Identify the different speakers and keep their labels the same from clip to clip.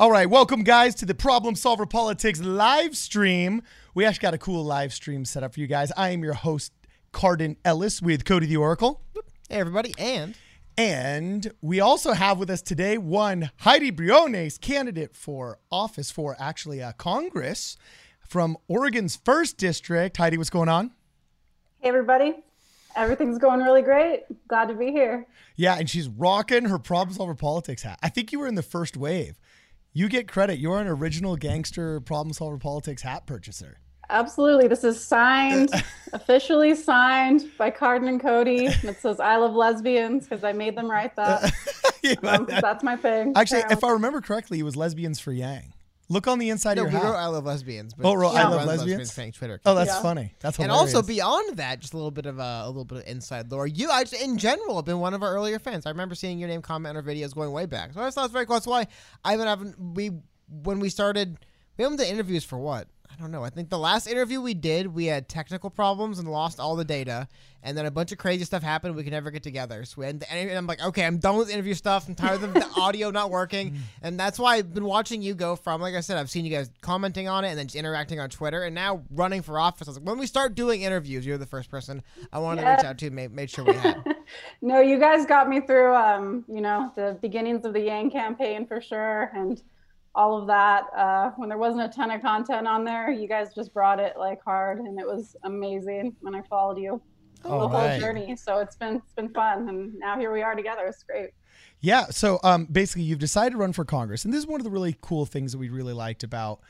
Speaker 1: All right, welcome guys to the Problem Solver Politics live stream. We actually got a cool live stream set up for you guys. I am your host, Cardin Ellis, with Cody the Oracle.
Speaker 2: Hey, everybody. And
Speaker 1: And we also have with us today one Heidi Briones, candidate for office for actually uh, Congress from Oregon's first district. Heidi, what's going on?
Speaker 3: Hey, everybody. Everything's going really great. Glad to be here.
Speaker 1: Yeah, and she's rocking her Problem Solver Politics hat. I think you were in the first wave. You get credit. You're an original gangster Problem Solver Politics hat purchaser.
Speaker 3: Absolutely. This is signed, officially signed by Cardin and Cody. And it says, I love lesbians because I made them write that. Um, that's my thing.
Speaker 1: Actually, if I remember correctly, it was lesbians for Yang. Look on the inside
Speaker 2: no,
Speaker 1: of
Speaker 2: we
Speaker 1: your
Speaker 2: wrote "I love lesbians." But
Speaker 1: Oh, wrote,
Speaker 3: "I
Speaker 2: she
Speaker 3: love
Speaker 2: runs
Speaker 1: lesbians"?
Speaker 2: fan Twitter.
Speaker 1: oh, that's
Speaker 3: Yeah.
Speaker 1: funny. That's
Speaker 2: what
Speaker 1: and
Speaker 2: also beyond that, just a little bit of a, a little bit of inside lore. You, I, just, in general, have been one of our earlier fans. I remember seeing your name comment on our videos going way back. So I just thought it was very cool. That's why I've been having we when we started. We haven't done interviews for what I don't know. I think the last interview we did, we had technical problems and lost all the data, and then a bunch of crazy stuff happened. We could never get together. So we had, and I'm like, okay, I'm done with interview stuff. I'm tired of the audio not working, and that's why I've been watching you go from, like I said, I've seen you guys commenting on it and then just interacting on Twitter, and now running for office. I was like, when we start doing interviews, you're the first person I wanted to reach out to, made, made sure we had.
Speaker 3: no, you guys got me through, um, you know, the beginnings of the Yang campaign for sure. And all of that. Uh, when there wasn't a ton of content on there, you guys just brought it like hard. And it was amazing when I followed you
Speaker 1: Oh,
Speaker 3: the whole journey. So it's been, it's been fun. And now here we are together. It's great.
Speaker 1: Yeah. So um, basically, you've decided to run for Congress, and this is one of the really cool things that we really liked about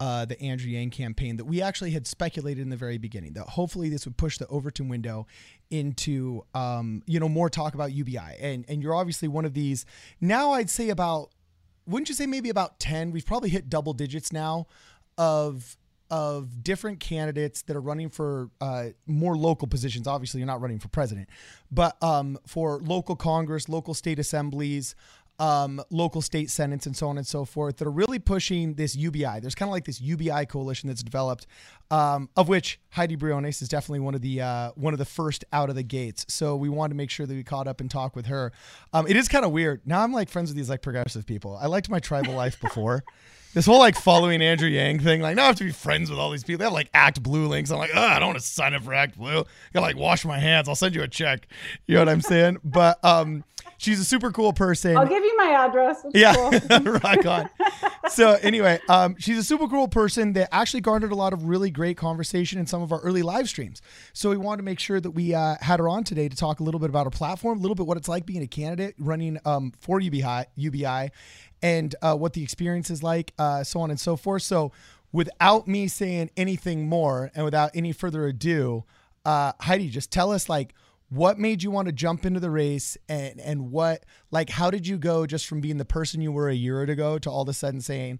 Speaker 1: uh, the Andrew Yang campaign that we actually had speculated in the very beginning that hopefully this would push the Overton window into um, you know more talk about UBI, and and you're obviously one of these. Now I'd say about wouldn't you say maybe about 10 we've probably hit double digits now of of different candidates that are running for uh, more local positions. Obviously you're not running for president but um, for local congress local state assemblies um, local state senates and so on and so forth that are really pushing this ubi there's kind of like this ubi coalition that's developed um, of which heidi briones is definitely one of the uh, one of the first out of the gates so we wanted to make sure that we caught up and talk with her um, it is kind of weird now i'm like friends with these like progressive people i liked my tribal life before this whole like following Andrew Yang thing, like now I have to be friends with all these people. They have like Act Blue links. I'm like, I don't want to sign up for Act Blue. I gotta like wash my hands. I'll send you a check. You know what I'm saying? But um, she's a super cool person.
Speaker 3: I'll give you my address. It's
Speaker 1: Yeah,
Speaker 3: cool.
Speaker 1: rock on. So anyway, um, she's a super cool person that actually garnered a lot of really great conversation in some of our early live streams. So we wanted to make sure that we uh, had her on today to talk a little bit about her platform, a little bit what it's like being a candidate running um, for UBI, UBI, and uh, what the experience is like, uh, so on and so forth. So without me saying anything more, and without any further ado, uh, Heidi, just tell us like what made you want to jump into the race and and what like how did you go just from being the person you were a year ago to all of a sudden saying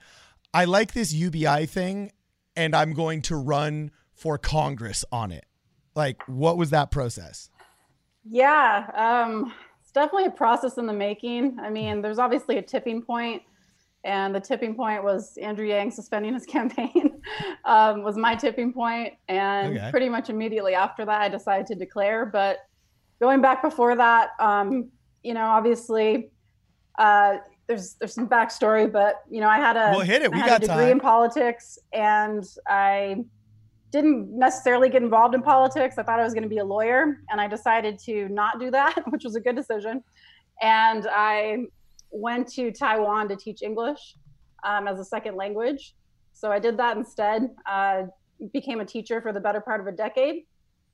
Speaker 1: i like this ubi thing and i'm going to run for congress on it like what was that process
Speaker 3: Yeah, um, it's definitely a process in the making. I mean, there's obviously a tipping point, and the tipping point was Andrew Yang suspending his campaign. um, was my tipping point, and
Speaker 1: Okay.
Speaker 3: pretty much immediately after that, I decided to declare. But going back before that, um, you know, obviously, uh, there's there's some backstory, but you know, I had a
Speaker 1: Well, hit it. We got
Speaker 3: a degree
Speaker 1: time.
Speaker 3: in politics, and I didn't necessarily get involved in politics. I thought I was going to be a lawyer, and I decided to not do that, which was a good decision. And I went to Taiwan to teach English um, as a second language. So I did that instead. Uh, became a teacher for the better part of a decade,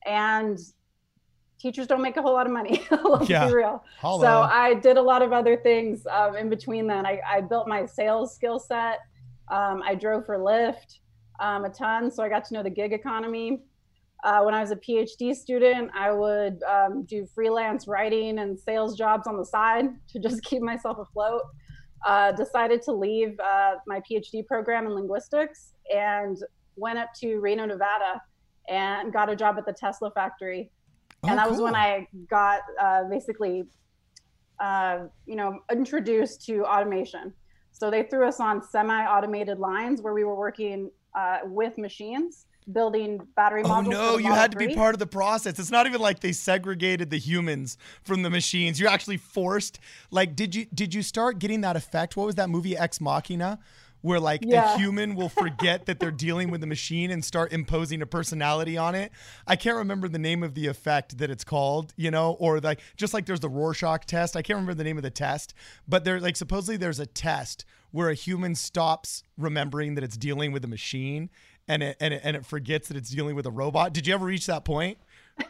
Speaker 3: and teachers don't make a whole lot of money. Let's
Speaker 1: Yeah.
Speaker 3: be real.
Speaker 1: Hello.
Speaker 3: So I did a lot of other things um, in between then. I, I built my sales skill set. Um, I drove for Lyft um, a ton, so I got to know the gig economy. Uh, when I was a PhD student, I would um, do freelance writing and sales jobs on the side to just keep myself afloat. Uh, decided to leave uh, my PhD program in linguistics and went up to Reno, Nevada, and got a job at the Tesla factory and
Speaker 1: Oh,
Speaker 3: that was when I got uh, basically, uh, you know, introduced to automation. So they threw us on semi-automated lines where we were working uh, with machines building battery
Speaker 1: Oh
Speaker 3: modules. for
Speaker 1: no, you had to be part of the process. It's not even like they segregated the humans from the machines. You're actually forced. Like, did you did you start getting that effect? What was that movie Ex Machina? Where like
Speaker 3: Yeah.
Speaker 1: a human will forget that they're dealing with a machine and start imposing a personality on it. I can't remember the name of the effect that it's called, you know, or like just like there's the Rorschach test. I can't remember the name of the test, but there like supposedly there's a test where a human stops remembering that it's dealing with a machine and it and it, and it forgets that it's dealing with a robot. Did you ever reach that point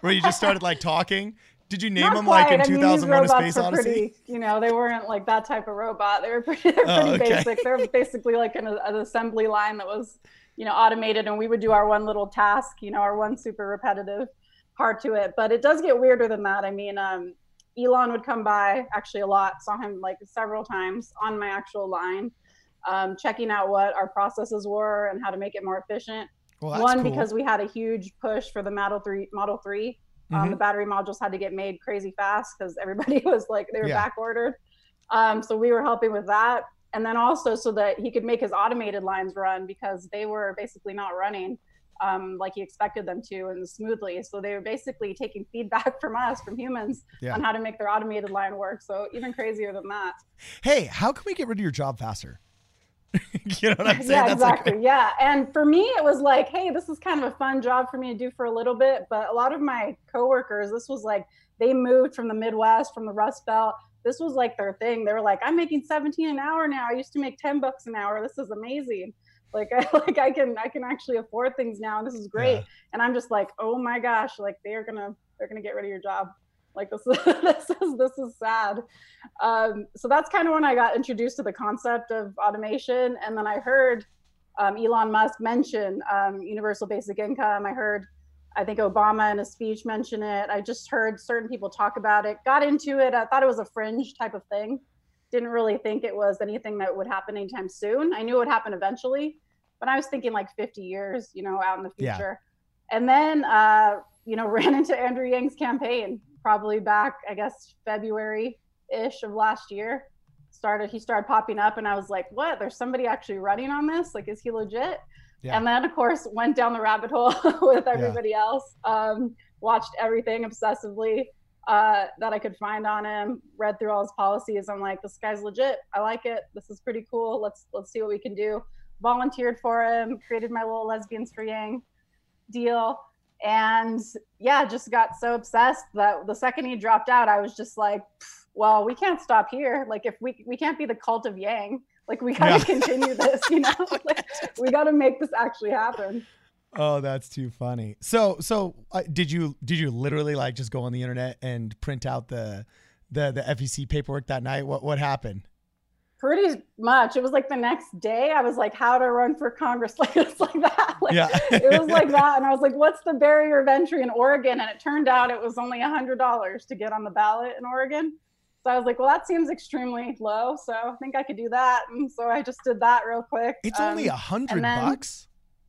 Speaker 1: where you just started like talking? Did you name
Speaker 3: Not
Speaker 1: them like in
Speaker 3: quite. I mean,
Speaker 1: 2001: A
Speaker 3: these robots
Speaker 1: Space
Speaker 3: were
Speaker 1: Odyssey?
Speaker 3: Pretty, you know, they weren't like that type of robot. They were pretty, they're
Speaker 1: Oh,
Speaker 3: pretty
Speaker 1: okay.
Speaker 3: basic. They're basically like an, an assembly line that was, you know, automated, and we would do our one little task, you know, our one super repetitive part to it. But it does get weirder than that. I mean, um, Elon would come by actually a lot. Saw him like several times on my actual line, um, checking out what our processes were and how to make it more efficient.
Speaker 1: Well,
Speaker 3: One
Speaker 1: cool.
Speaker 3: because we had a huge push for the Model Three. Model 3 um,
Speaker 1: Mhm.
Speaker 3: the battery modules had to get made crazy fast because everybody was like they were
Speaker 1: Yeah.
Speaker 3: back ordered. Um, so we were helping with that, and then also so that he could make his automated lines run because they were basically not running um, like he expected them to and smoothly. So they were basically taking feedback from us, from humans,
Speaker 1: Yeah.
Speaker 3: on how to make their automated line work. So even crazier than that.
Speaker 1: hey, how can we get rid of your job faster? you know what I'm saying?
Speaker 3: yeah,
Speaker 1: That's like-
Speaker 3: exactly. yeah. And for me, it was like, hey, this is kind of a fun job for me to do for a little bit. But a lot of my coworkers, this was like they moved from the Midwest, from the Rust Belt. This was like their thing. They were like, I'm making 17 an hour now. I used to make 10 bucks an hour. This is amazing. Like, I, like I can, I can actually afford things now. This is great.
Speaker 1: Yeah.
Speaker 3: And I'm just like, oh my gosh, like they're gonna, they're gonna get rid of your job. Like this is, this is, this is sad. Um, so that's kind of when I got introduced to the concept of automation. And then I heard um, Elon Musk mention um, universal basic income. I heard, I think Obama in a speech mention it. I just heard certain people talk about it, got into it. I thought it was a fringe type of thing. Didn't really think it was anything that would happen anytime soon. I knew it would happen eventually, but I was thinking like 50 years, you know, out in the future. Yeah. And then, uh, you know, ran into Andrew Yang's campaign probably back, I guess, February ish of last year. Started, he started popping up, and I was like, what? There's somebody actually running on this? Like, is he legit?
Speaker 1: Yeah.
Speaker 3: And then, of course, went down the rabbit hole with everybody else. Um, watched everything obsessively uh, that I could find on him. Read through all his policies. I'm like, this guy's legit. I like it. This is pretty cool. Let's let's see what we can do. Volunteered for him. Created my little lesbians for Yang deal. And yeah, just got so obsessed that the second he dropped out, I was just like, well, we can't stop here. Like if we we can't be the cult of Yang. Like we gotta
Speaker 1: Yeah.
Speaker 3: continue this, you know? like, we gotta make this actually happen.
Speaker 1: Oh, that's too funny. So, so uh, did you did you literally like just go on the internet and print out the the the FEC paperwork that night? What what happened?
Speaker 3: Pretty much. It was like the next day. I was like, how to run for Congress. Like it's like that. Like,
Speaker 1: Yeah.
Speaker 3: it was like that. And I was like, what's the barrier of entry in Oregon? And it turned out it was only a hundred dollars to get on the ballot in Oregon. So I was like, well, that seems extremely low. So I think I could do that. And so I just did that real quick.
Speaker 1: It's
Speaker 3: Um,
Speaker 1: only a hundred bucks.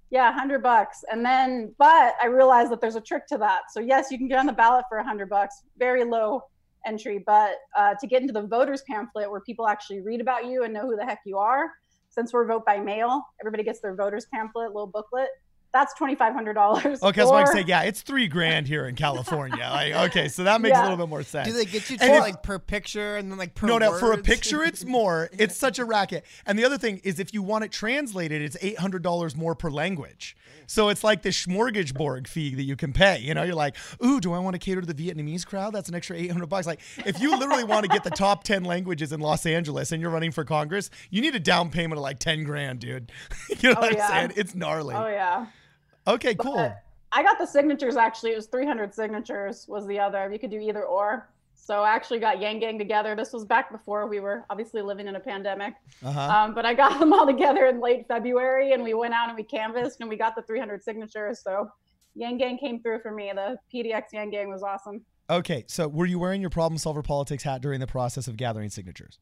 Speaker 3: Yeah, a hundred bucks. And then, but I realized that there's a trick to that. So yes, you can get on the ballot for a hundred bucks, very low entry. But uh, to get into the voters pamphlet, where people actually read about you and know who the heck you are, since we're vote by mail, everybody gets their voters pamphlet, little booklet. That's twenty five hundred dollars.
Speaker 1: Okay, I was about to say, yeah, it's three grand here in California. like, okay, so that makes a little bit more sense.
Speaker 2: Do they get you to
Speaker 1: if-
Speaker 2: like per picture and then like per
Speaker 1: no, no, for a picture, it's more. It's such a racket. And the other thing is, if you want it translated, it's eight hundred dollars more per language. So it's like the smorgasbord fee that you can pay. You know, you're like, ooh, do I want to cater to the Vietnamese crowd? That's an extra eight hundred bucks. Like, if you literally want to get the top ten languages in Los Angeles and you're running for Congress, you need a down payment of like ten grand, dude. you know
Speaker 3: Oh,
Speaker 1: what
Speaker 3: yeah.
Speaker 1: I'm saying? It's gnarly.
Speaker 3: Oh yeah.
Speaker 1: Okay, cool.
Speaker 3: But I got the signatures actually. It was 300 signatures was the other. You could do either or. So I actually got Yang Gang together. This was back before we were obviously living in a pandemic.
Speaker 1: Uh huh.
Speaker 3: Um, but I got them all together in late February, and we went out and we canvassed, and we got the 300 signatures. So Yang Gang came through for me. The PDX Yang Gang was awesome.
Speaker 1: Okay, so were you wearing your problem solver politics hat during the process of gathering signatures?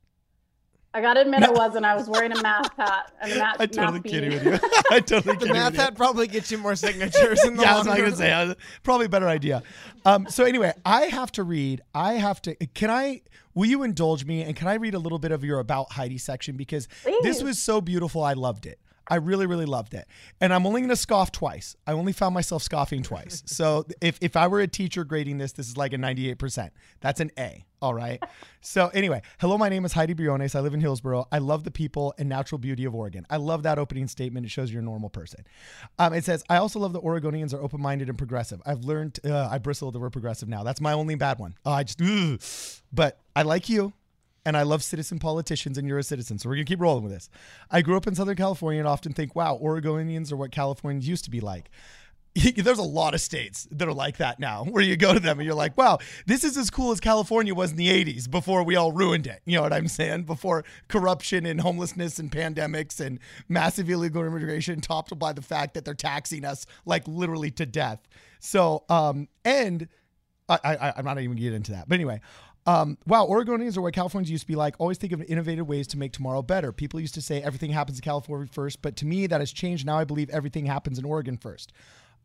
Speaker 3: I gotta admit, I wasn't. I was wearing a math hat and a math.
Speaker 1: I'm totally
Speaker 3: math
Speaker 1: kidding
Speaker 3: beanie.
Speaker 1: with you. I'm totally
Speaker 2: The
Speaker 1: kidding
Speaker 2: math
Speaker 1: with you.
Speaker 2: hat probably gets you more signatures in the
Speaker 1: yeah, I was not gonna say. Was- Probably a better idea. Um, so anyway, I have to read. I have to. Can I? Will you indulge me? And can I read a little bit of your about Heidi section because this was so beautiful. I loved it. I really, really loved it. And I'm only going to scoff twice. I only found myself scoffing twice. So if, if I were a teacher grading this, this is like a 98%. That's an A. All right. So anyway, hello, my name is Heidi Briones. I live in Hillsboro. I love the people and natural beauty of Oregon. I love that opening statement. It shows you're a normal person. Um, it says, I also love that Oregonians are open-minded and progressive. I've learned, uh, I bristle the word progressive now. That's my only bad one. Oh, I just, ugh. but I like you and I love citizen politicians, and you're a citizen. So we're to keep rolling with this. I grew up in Southern California and often think, wow, Oregonians are what Californians used to be like. There's a lot of states that are like that now, where you go to them and you're like, wow, this is as cool as California was in the 80s before we all ruined it. You know what I'm saying? Before corruption and homelessness and pandemics and massive illegal immigration, topped by the fact that they're taxing us like literally to death. So, um, and I, I, I'm not even to get into that. But anyway, um, wow, Oregonians are what Californians used to be like. Always think of innovative ways to make tomorrow better. People used to say everything happens in California first, but to me, that has changed. Now I believe everything happens in Oregon first.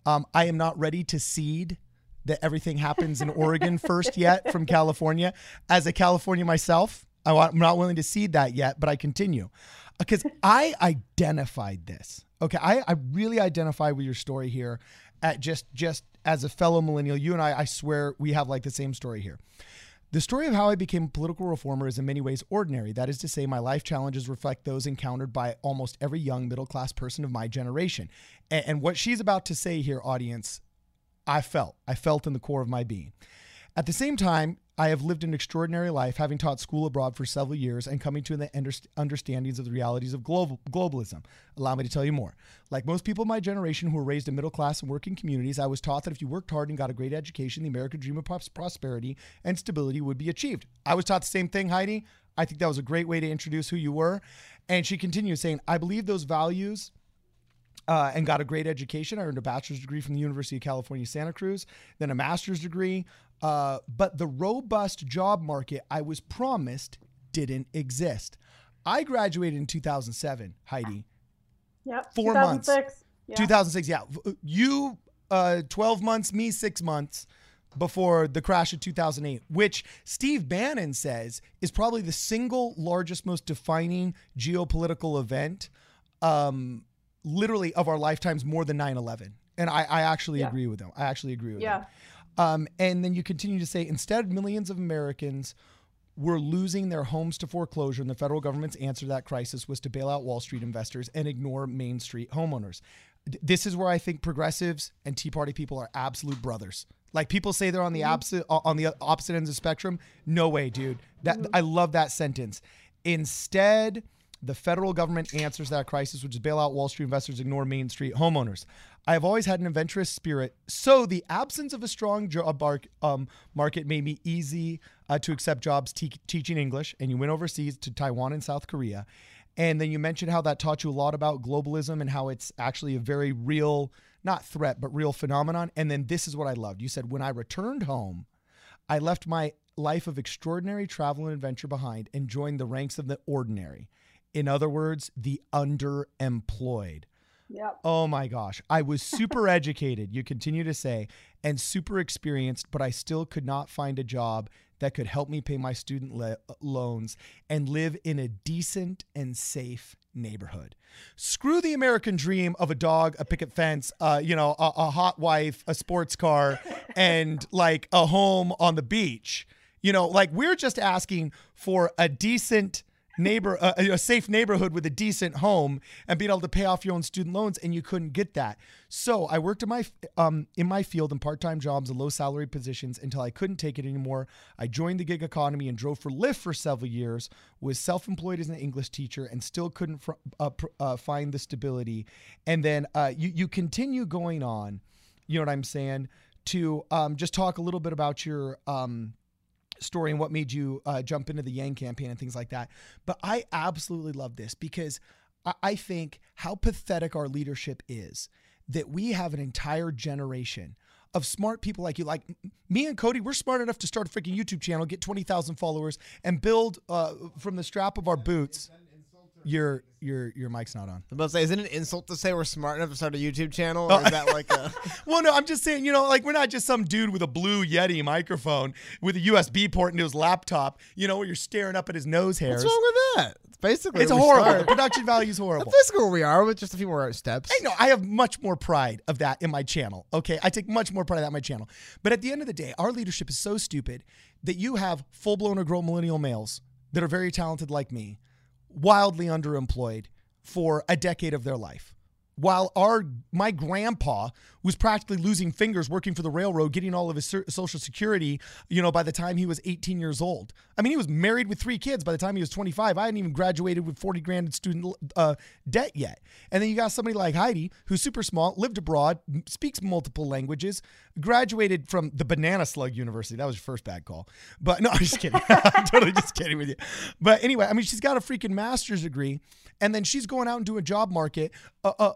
Speaker 1: Um, I am not ready to cede that everything happens in Oregon first yet from California. As a California myself, I'm not willing to cede that yet, but I continue because I identified this. Okay, I, I really identify with your story here at just just as a fellow millennial. You and I, I swear, we have like the same story here. The story of how I became a political reformer is in many ways ordinary. That is to say, my life challenges reflect those encountered by almost every young middle class person of my generation. And, and, what she's about to say here, audience, I felt. I felt in the core of my being. At the same time, I have lived an extraordinary life, having taught school abroad for several years and coming to the understandings of the realities of global, globalism. Allow me to tell you more. Like most people in my generation who were raised in middle class and working communities, I was taught that if you worked hard and got a great education, the American dream of prosperity and stability would be achieved. I was taught the same thing, Heidi. I think that was a great way to introduce who you were. And she continues saying, I believe those values uh, and got a great education. I earned a bachelor's degree from the University of California, Santa Cruz, then a master's degree. Uh, but the robust job market I was promised didn't exist. I graduated in 2007, Heidi.
Speaker 3: Yep.
Speaker 1: Four months. Yeah. 2006. Yeah. You, uh, 12 months, me, six months before the crash of 2008, which Steve Bannon says is probably the single largest, most defining geopolitical event um, literally of our lifetimes more than 9-11 and i, I actually yeah. agree with them i actually agree with yeah. them um, and then you continue to say instead millions of americans were losing their homes to foreclosure and the federal government's answer to that crisis was to bail out wall street investors and ignore main street homeowners this is where i think progressives and tea party people are absolute brothers like people say they're on the mm-hmm. opposite on the opposite ends of the spectrum no way dude that mm-hmm. i love that sentence instead the federal government answers that crisis, which is bail out Wall Street investors, ignore Main Street homeowners. I have always had an adventurous spirit, so the absence of a strong job um, market made me easy uh, to accept jobs te- teaching English. And you went overseas to Taiwan and South Korea. And then you mentioned how that taught you a lot about globalism and how it's actually a very real, not threat, but real phenomenon. And then this is what I loved. You said, when I returned home, I left my life of extraordinary travel and adventure behind and joined the ranks of the ordinary. In other words, the underemployed.
Speaker 3: Yep.
Speaker 1: Oh my gosh. I was super educated, you continue to say, and super experienced, but I still could not find a job that could help me pay my student le- loans and live in a decent and safe neighborhood. Screw the American dream of a dog, a picket fence, uh, you know, a, a hot wife, a sports car, and like a home on the beach. You know, like we're just asking for a decent neighbor uh, a safe neighborhood with a decent home and being able to pay off your own student loans and you couldn't get that. So i worked in my um, in my field in part-time jobs and low salary positions until i couldn't take it anymore. I joined the gig economy and drove for lyft for several years was self-employed as an english teacher and still couldn't fr- uh, pr- uh, find the stability. And then uh, you, you continue going on you know what i'm saying to um, just talk a little bit about your um, story and what made you uh, jump into the Yang campaign and things like that. But I absolutely love this because I think how pathetic our leadership is that we have an entire generation of smart people like you. Like me and Cody, we're smart enough to start a freaking YouTube channel, get 20,000 followers, and build uh, from the strap of our boots. Your your your mic's not on.
Speaker 2: I'm about to say, is it an insult to say we're smart enough to start a YouTube channel, oh. or is that like a?
Speaker 1: Well, no, I'm just saying, you know, like we're not just some dude with a blue Yeti microphone with a USB port into his laptop, you know, where you're staring up at his nose hairs.
Speaker 2: What's wrong with that? It's basically
Speaker 1: It's horrible. The production value is horrible.
Speaker 2: That's basically where we are with just a few more steps.
Speaker 1: I know I have much more pride of that in my channel. Okay, I take much more pride of that in my channel. But at the end of the day, our leadership is so stupid that you have full blown or grown millennial males that are very talented like me, wildly underemployed for a decade of their life. While our my grandpa was practically losing fingers working for the railroad, getting all of his social security, you know, by the time he was 18 years old. I mean, he was married with three kids by the time he was 25. I hadn't even graduated with 40 grand in student uh, debt yet. And then you got somebody like Heidi, who's super smart, lived abroad, speaks multiple languages, graduated from the Banana Slug University. That was your first bad call. But no, I'm just kidding. I'm totally just kidding with you. But anyway, I mean, she's got a freaking master's degree, and then she's going out into a job market. Uh, uh,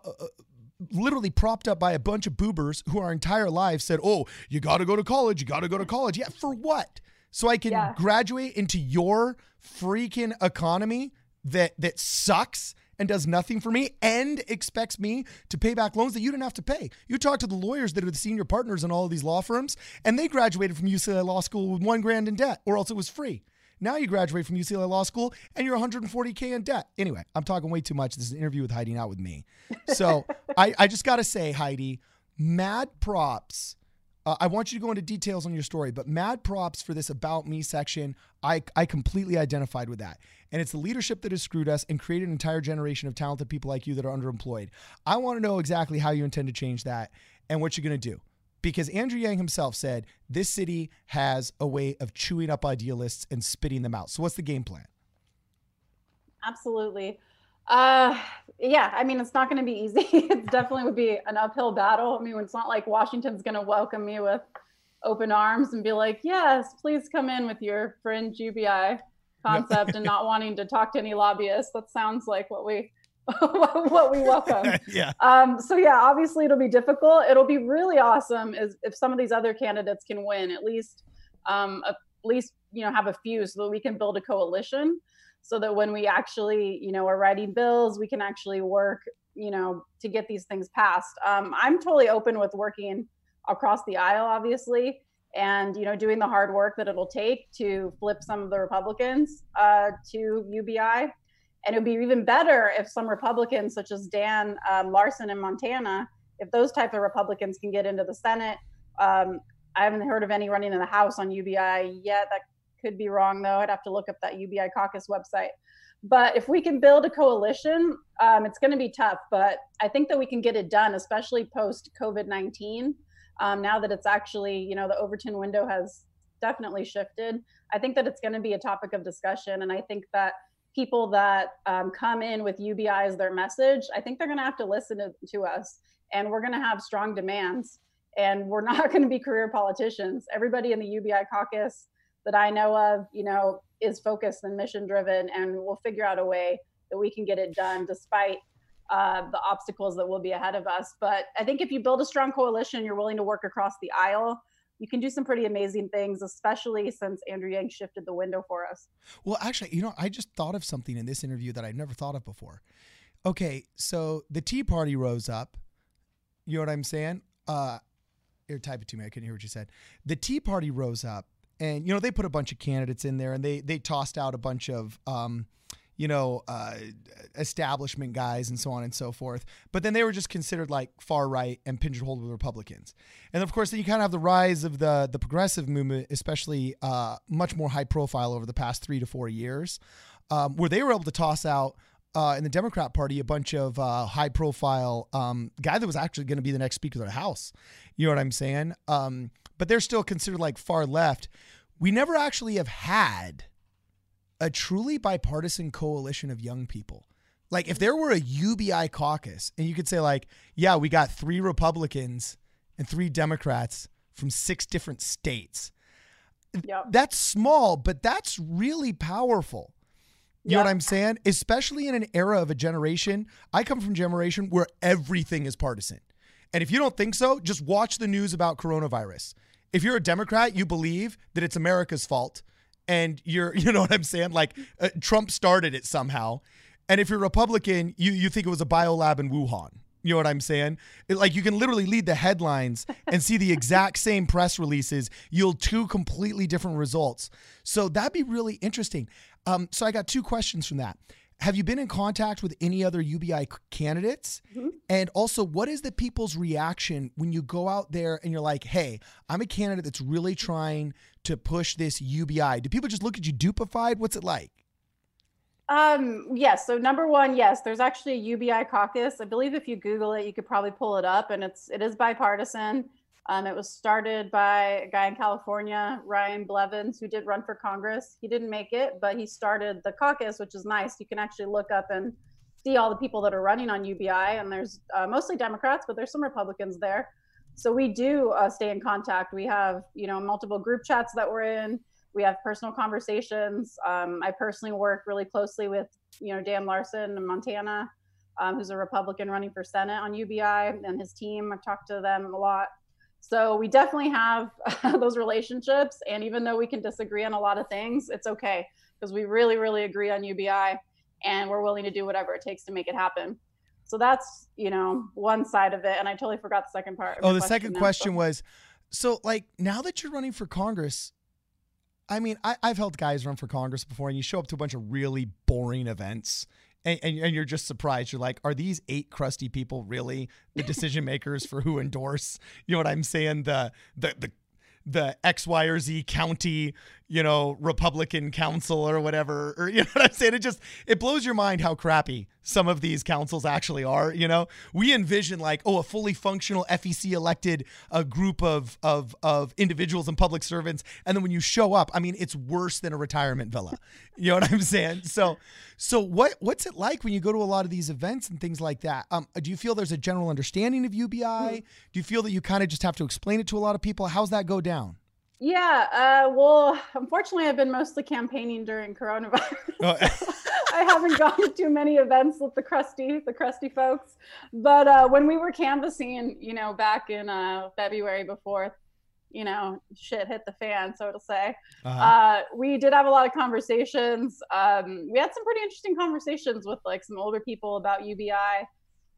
Speaker 1: literally propped up by a bunch of boobers who our entire lives said, "Oh, you got to go to college. You got to go to college." Yeah, for what? So I can
Speaker 3: Yeah.
Speaker 1: graduate into your freaking economy that that sucks and does nothing for me and expects me to pay back loans that you didn't have to pay. You talk to the lawyers that are the senior partners in all of these law firms, and they graduated from UCLA Law School with one grand in debt, or else it was free. Now you graduate from UCLA Law School and you're 140K in debt. Anyway, I'm talking way too much. This is an interview with Heidi, not with me. So I, I just got to say, Heidi, mad props. Uh, I want you to go into details on your story, but mad props for this About Me section. I, I completely identified with that. And it's the leadership that has screwed us and created an entire generation of talented people like you that are underemployed. I want to know exactly how you intend to change that and what you're going to do because Andrew Yang himself said this city has a way of chewing up idealists and spitting them out. So what's the game plan?
Speaker 3: Absolutely. Uh, yeah, I mean, it's not going to be easy. it definitely would be an uphill battle. I mean, it's not like Washington's going to welcome me with open arms and be like, yes, please come in with your fringe UBI concept and not wanting to talk to any lobbyists. That sounds like what we what we welcome.
Speaker 1: yeah.
Speaker 3: Um, so yeah, obviously it'll be difficult. It'll be really awesome is if some of these other candidates can win at least, um, at least you know have a few, so that we can build a coalition, so that when we actually you know are writing bills, we can actually work you know to get these things passed. Um, I'm totally open with working across the aisle, obviously, and you know doing the hard work that it'll take to flip some of the Republicans uh, to UBI and it would be even better if some Republicans, such as Dan um, Larson in Montana, if those type of Republicans can get into the Senate. Um, I haven't heard of any running in the House on UBI yet. That could be wrong, though. I'd have to look up that UBI caucus website. But if we can build a coalition, um, it's going to be tough. But I think that we can get it done, especially post COVID 19. Um, now that it's actually, you know, the Overton window has definitely shifted. I think that it's going to be a topic of discussion. And I think that people that um, come in with UBI as their message, I think they're going to have to listen to, to us and we're going to have strong demands. And we're not going to be career politicians. Everybody in the UBI caucus that I know of, you know, is focused and mission driven, and we'll figure out a way that we can get it done despite uh, the obstacles that will be ahead of us. But I think if you build a strong coalition, you're willing to work across the aisle, you can do some pretty amazing things, especially since Andrew Yang shifted the window for us.
Speaker 1: Well, actually, you know, I just thought of something in this interview that I'd never thought of before. Okay, so the Tea Party rose up. You know what I'm saying? Uh, here, type it to me. I couldn't hear what you said. The Tea Party rose up, and you know they put a bunch of candidates in there, and they they tossed out a bunch of. Um, you know, uh, establishment guys and so on and so forth. But then they were just considered like far right and pigeonholed with Republicans. And of course, then you kind of have the rise of the the progressive movement, especially uh, much more high profile over the past three to four years, um, where they were able to toss out. Uh, in the Democrat Party, a bunch of uh, high-profile um, guy that was actually going to be the next Speaker of the House. You know what I'm saying? Um, but they're still considered like far left. We never actually have had a truly bipartisan coalition of young people. Like if mm-hmm. there were a UBI caucus and you could say like, yeah, we got three Republicans and three Democrats from six different states.
Speaker 3: Yep.
Speaker 1: That's small, but that's really powerful. You know what I'm saying? Especially in an era of a generation. I come from a generation where everything is partisan. And if you don't think so, just watch the news about coronavirus. If you're a Democrat, you believe that it's America's fault and you're you know what I'm saying? Like uh, Trump started it somehow. And if you're Republican, you you think it was a biolab in Wuhan. You know what I'm saying? It- like you can literally lead the headlines and see the exact same press releases yield two completely different results. So that'd be really interesting. Um, so I got two questions from that. Have you been in contact with any other UBI c- candidates? And also, what is the people's reaction when you go out there and you're like, hey, I'm a candidate that's really trying to push this UBI? Do people just look at you dupified? What's it like?
Speaker 3: Um, yes. So number one, yes, there's actually a UBI caucus. I believe if you Google it, you could probably pull it up, and it's it is bipartisan. Um, it was started by a guy in California, Ryan Blevins, who did run for Congress. He didn't make it, but he started the caucus, which is nice. You can actually look up and see all the people that are running on UBI, and there's uh, mostly Democrats, but there's some Republicans there. So we do uh, stay in contact. We have you know multiple group chats that we're in we have personal conversations. Um, I personally work really closely with, you know, Dan Larson in Montana, um, who's a Republican running for Senate on UBI, and his team. I've talked to them a lot. So we definitely have those relationships. And even though we can disagree on a lot of things, it's okay because we really, really agree on UBI, and we're willing to do whatever it takes to make it happen. So that's you know one side of it, and I totally forgot the second part.
Speaker 1: Oh, the second
Speaker 3: now,
Speaker 1: question
Speaker 3: so-
Speaker 1: was so, like, now that you're running for Congress, I mean, I, I've helped guys run for Congress before, and you show up to a bunch of really boring events. And, and, and you're just surprised. You're like, are these eight crusty people really the decision makers for who endorse? You know what I'm saying? The the the the X, Y, or Z county, you know, Republican council or whatever, or you know what I'm saying? It just it blows your mind how crappy some of these councils actually are. You know, we envision like, oh, a fully functional FEC elected a group of of of individuals and public servants, and then when you show up, I mean, it's worse than a retirement villa. You know what I'm saying? So, so what what's it like when you go to a lot of these events and things like that? Um, do you feel there's a general understanding of UBI? Do you feel that you kind of just have to explain it to a lot of people? How's that go down?
Speaker 3: Yeah, uh, well, unfortunately, I've been mostly campaigning during coronavirus.
Speaker 1: Oh,
Speaker 3: I haven't gone to too many events with the crusty, the crusty folks. But uh, when we were canvassing, you know, back in uh, February before, you know, shit hit the fan, so to say,
Speaker 1: uh-huh.
Speaker 3: uh, we did have a lot of conversations. Um, we had some pretty interesting conversations with like some older people about UBI.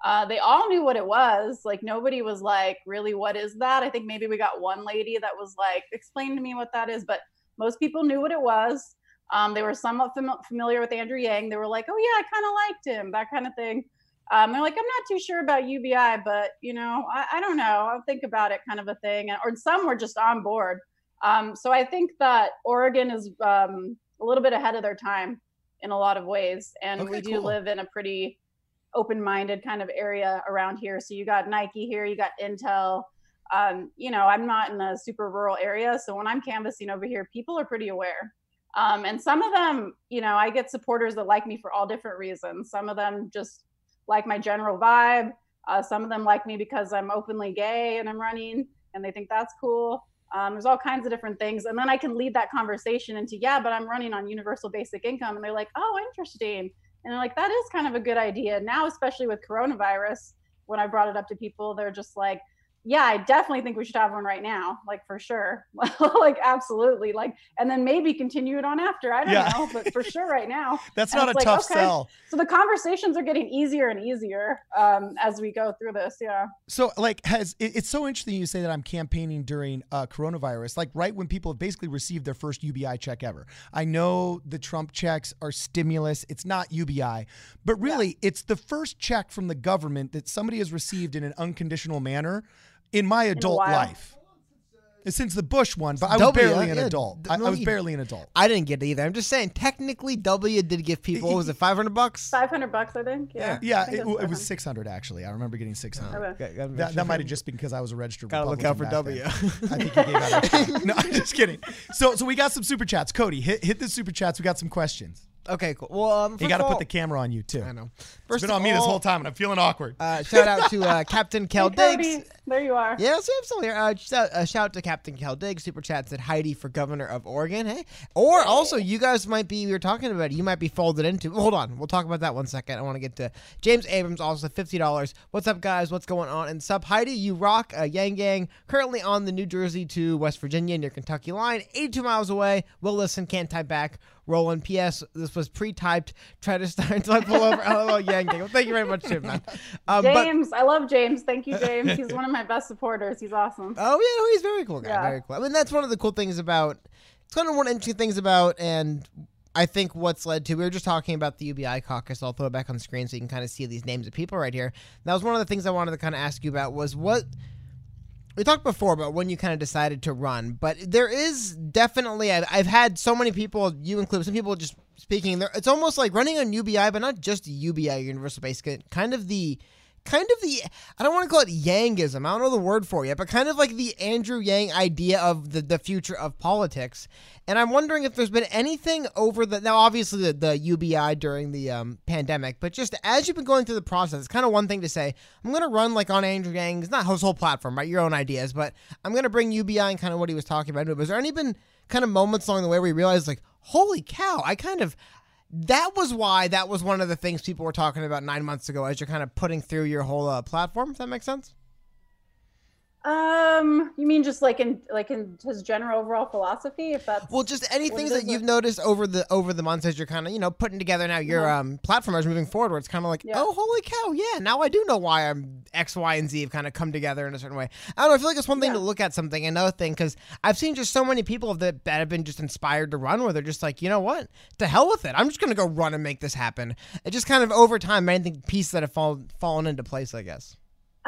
Speaker 3: Uh, they all knew what it was. Like nobody was like, really, what is that? I think maybe we got one lady that was like, explain to me what that is. But most people knew what it was. Um, they were somewhat fam- familiar with Andrew Yang. They were like, oh yeah, I kind of liked him, that kind of thing. Um, they're like, I'm not too sure about UBI, but you know, I, I don't know. I'll think about it, kind of a thing. Or some were just on board. Um, so I think that Oregon is um, a little bit ahead of their time in a lot of ways, and
Speaker 1: Okay,
Speaker 3: we do
Speaker 1: cool.
Speaker 3: live in a pretty open-minded kind of area around here. So you got Nike here, you got Intel. Um, you know, I'm not in a super rural area, so when I'm canvassing over here, people are pretty aware. Um, and some of them, you know, I get supporters that like me for all different reasons. Some of them just like my general vibe. Uh, some of them like me because I'm openly gay and I'm running, and they think that's cool. Um, there's all kinds of different things, and then I can lead that conversation into, yeah, but I'm running on universal basic income, and they're like, oh, interesting, and like, that is kind of a good idea now, especially with coronavirus. When I brought it up to people, they're just like, yeah, I definitely think we should have one right now, like for sure, like absolutely, like, and then maybe continue it on after. I don't
Speaker 1: Yeah.
Speaker 3: know, but for sure right now.
Speaker 1: That's
Speaker 3: and
Speaker 1: not a
Speaker 3: like,
Speaker 1: tough
Speaker 3: okay.
Speaker 1: sell.
Speaker 3: So the conversations are getting easier and easier um, as we go through this. Yeah.
Speaker 1: So, like, has it, it's so interesting you say that I'm campaigning during uh, coronavirus, like right when people have basically received their first UBI check ever. I know the Trump checks are stimulus; it's not UBI, but really, it's the first check from the government that somebody has received in an unconditional manner in my adult
Speaker 3: while.
Speaker 1: life. Since the Bush one, but I was
Speaker 2: W,
Speaker 1: barely
Speaker 2: uh,
Speaker 1: an
Speaker 2: yeah,
Speaker 1: adult. I,
Speaker 2: no,
Speaker 1: was barely an adult.
Speaker 2: I didn't get it either. I'm just saying, technically, W did give people. What was it, 500 bucks?
Speaker 3: 500 bucks, I think. Yeah.
Speaker 1: Yeah,
Speaker 3: I think
Speaker 1: it, it was 600 actually. I remember getting 600.
Speaker 3: Okay.
Speaker 2: Gotta- gotta make
Speaker 1: That,
Speaker 2: sure.
Speaker 1: that might have just been because I was a registered
Speaker 2: Gotta look out for
Speaker 1: Republican back
Speaker 2: W.
Speaker 1: then. I think he gave out extra. No, I'm just kidding. So so we got some super chats. Cody, hit hit the super chats. We got some questions.
Speaker 2: Okay, cool. Well, um,
Speaker 1: You got to put the camera on you too.
Speaker 2: I know.
Speaker 1: It's
Speaker 2: First
Speaker 1: been
Speaker 2: of
Speaker 1: on me this whole time, and I'm feeling awkward.
Speaker 2: Uh, shout out to uh, Captain Kel
Speaker 3: Hey,
Speaker 2: Diggs.
Speaker 3: Cody. there you are.
Speaker 2: Yeah, so I'm still here. Uh, just a, a shout out to Captain Cal Dig. Super chat said Heidi for governor of Oregon. Hey, or also you guys might be. We were talking about it. You might be folded into. Hold on, we'll talk about that one second. I want to get to James Abrams. Also fifty dollars. What's up, guys? What's going on? And sub Heidi, you rock. Uh, Yang Gang currently on the New Jersey to West Virginia near Kentucky line, 82 miles away. Will listen, can't type back. Roland. P.S. This was pre-typed. Try to start until I pull over. LOL, Yang Gang. Well, thank you very much. Man. Um, but-
Speaker 3: James, I love James. Thank you, James. He's one of my best supporters. He's awesome.
Speaker 2: Oh yeah, no, he's a very cool guy.
Speaker 3: Yeah.
Speaker 2: Very cool. I mean, that's one of the cool things about. It's kind of one of the interesting things about, and I think what's led to. We were just talking about the UBI caucus. I'll throw it back on the screen so you can kind of see these names of people right here. That was one of the things I wanted to kind of ask you about. Was what we talked before about when you kind of decided to run, but there is definitely. I've, I've had so many people, you include some people, just speaking. There, it's almost like running on UBI, but not just UBI, Universal Basic. Kind of the kind of the I don't want to call it Yangism. I don't know the word for it, but kind of like the Andrew Yang idea of the, the future of politics. And I'm wondering if there's been anything over the now obviously the, the UBI during the um, pandemic, but just as you've been going through the process, it's kind of one thing to say, I'm gonna run like on Andrew Yang's not his whole platform, right? Your own ideas, but I'm gonna bring UBI and kind of what he was talking about. But was there any been kind of moments along the way where you realized like, holy cow, I kind of that was why that was one of the things people were talking about nine months ago as you're kind of putting through your whole uh, platform. If that makes sense.
Speaker 3: Um, you mean just like in like in his general overall philosophy? If that's
Speaker 2: Well, just any
Speaker 3: What
Speaker 2: things that you've noticed over the over the months as you're kind of you know putting together now your
Speaker 3: Uh-huh.
Speaker 2: um platform as moving forward. Where it's kind of like,
Speaker 3: Yeah.
Speaker 2: oh, holy cow, yeah, now I do know why I'm X, Y, and Z have kind of come together in a certain way. I don't know. I feel like it's one thing
Speaker 3: Yeah.
Speaker 2: to look at something, another thing because I've seen just so many people that that have been just inspired to run, where they're just like, you know what, to hell with it, I'm just gonna go run and make this happen. It just kind of over time, anything pieces that have fallen fallen into place, I guess.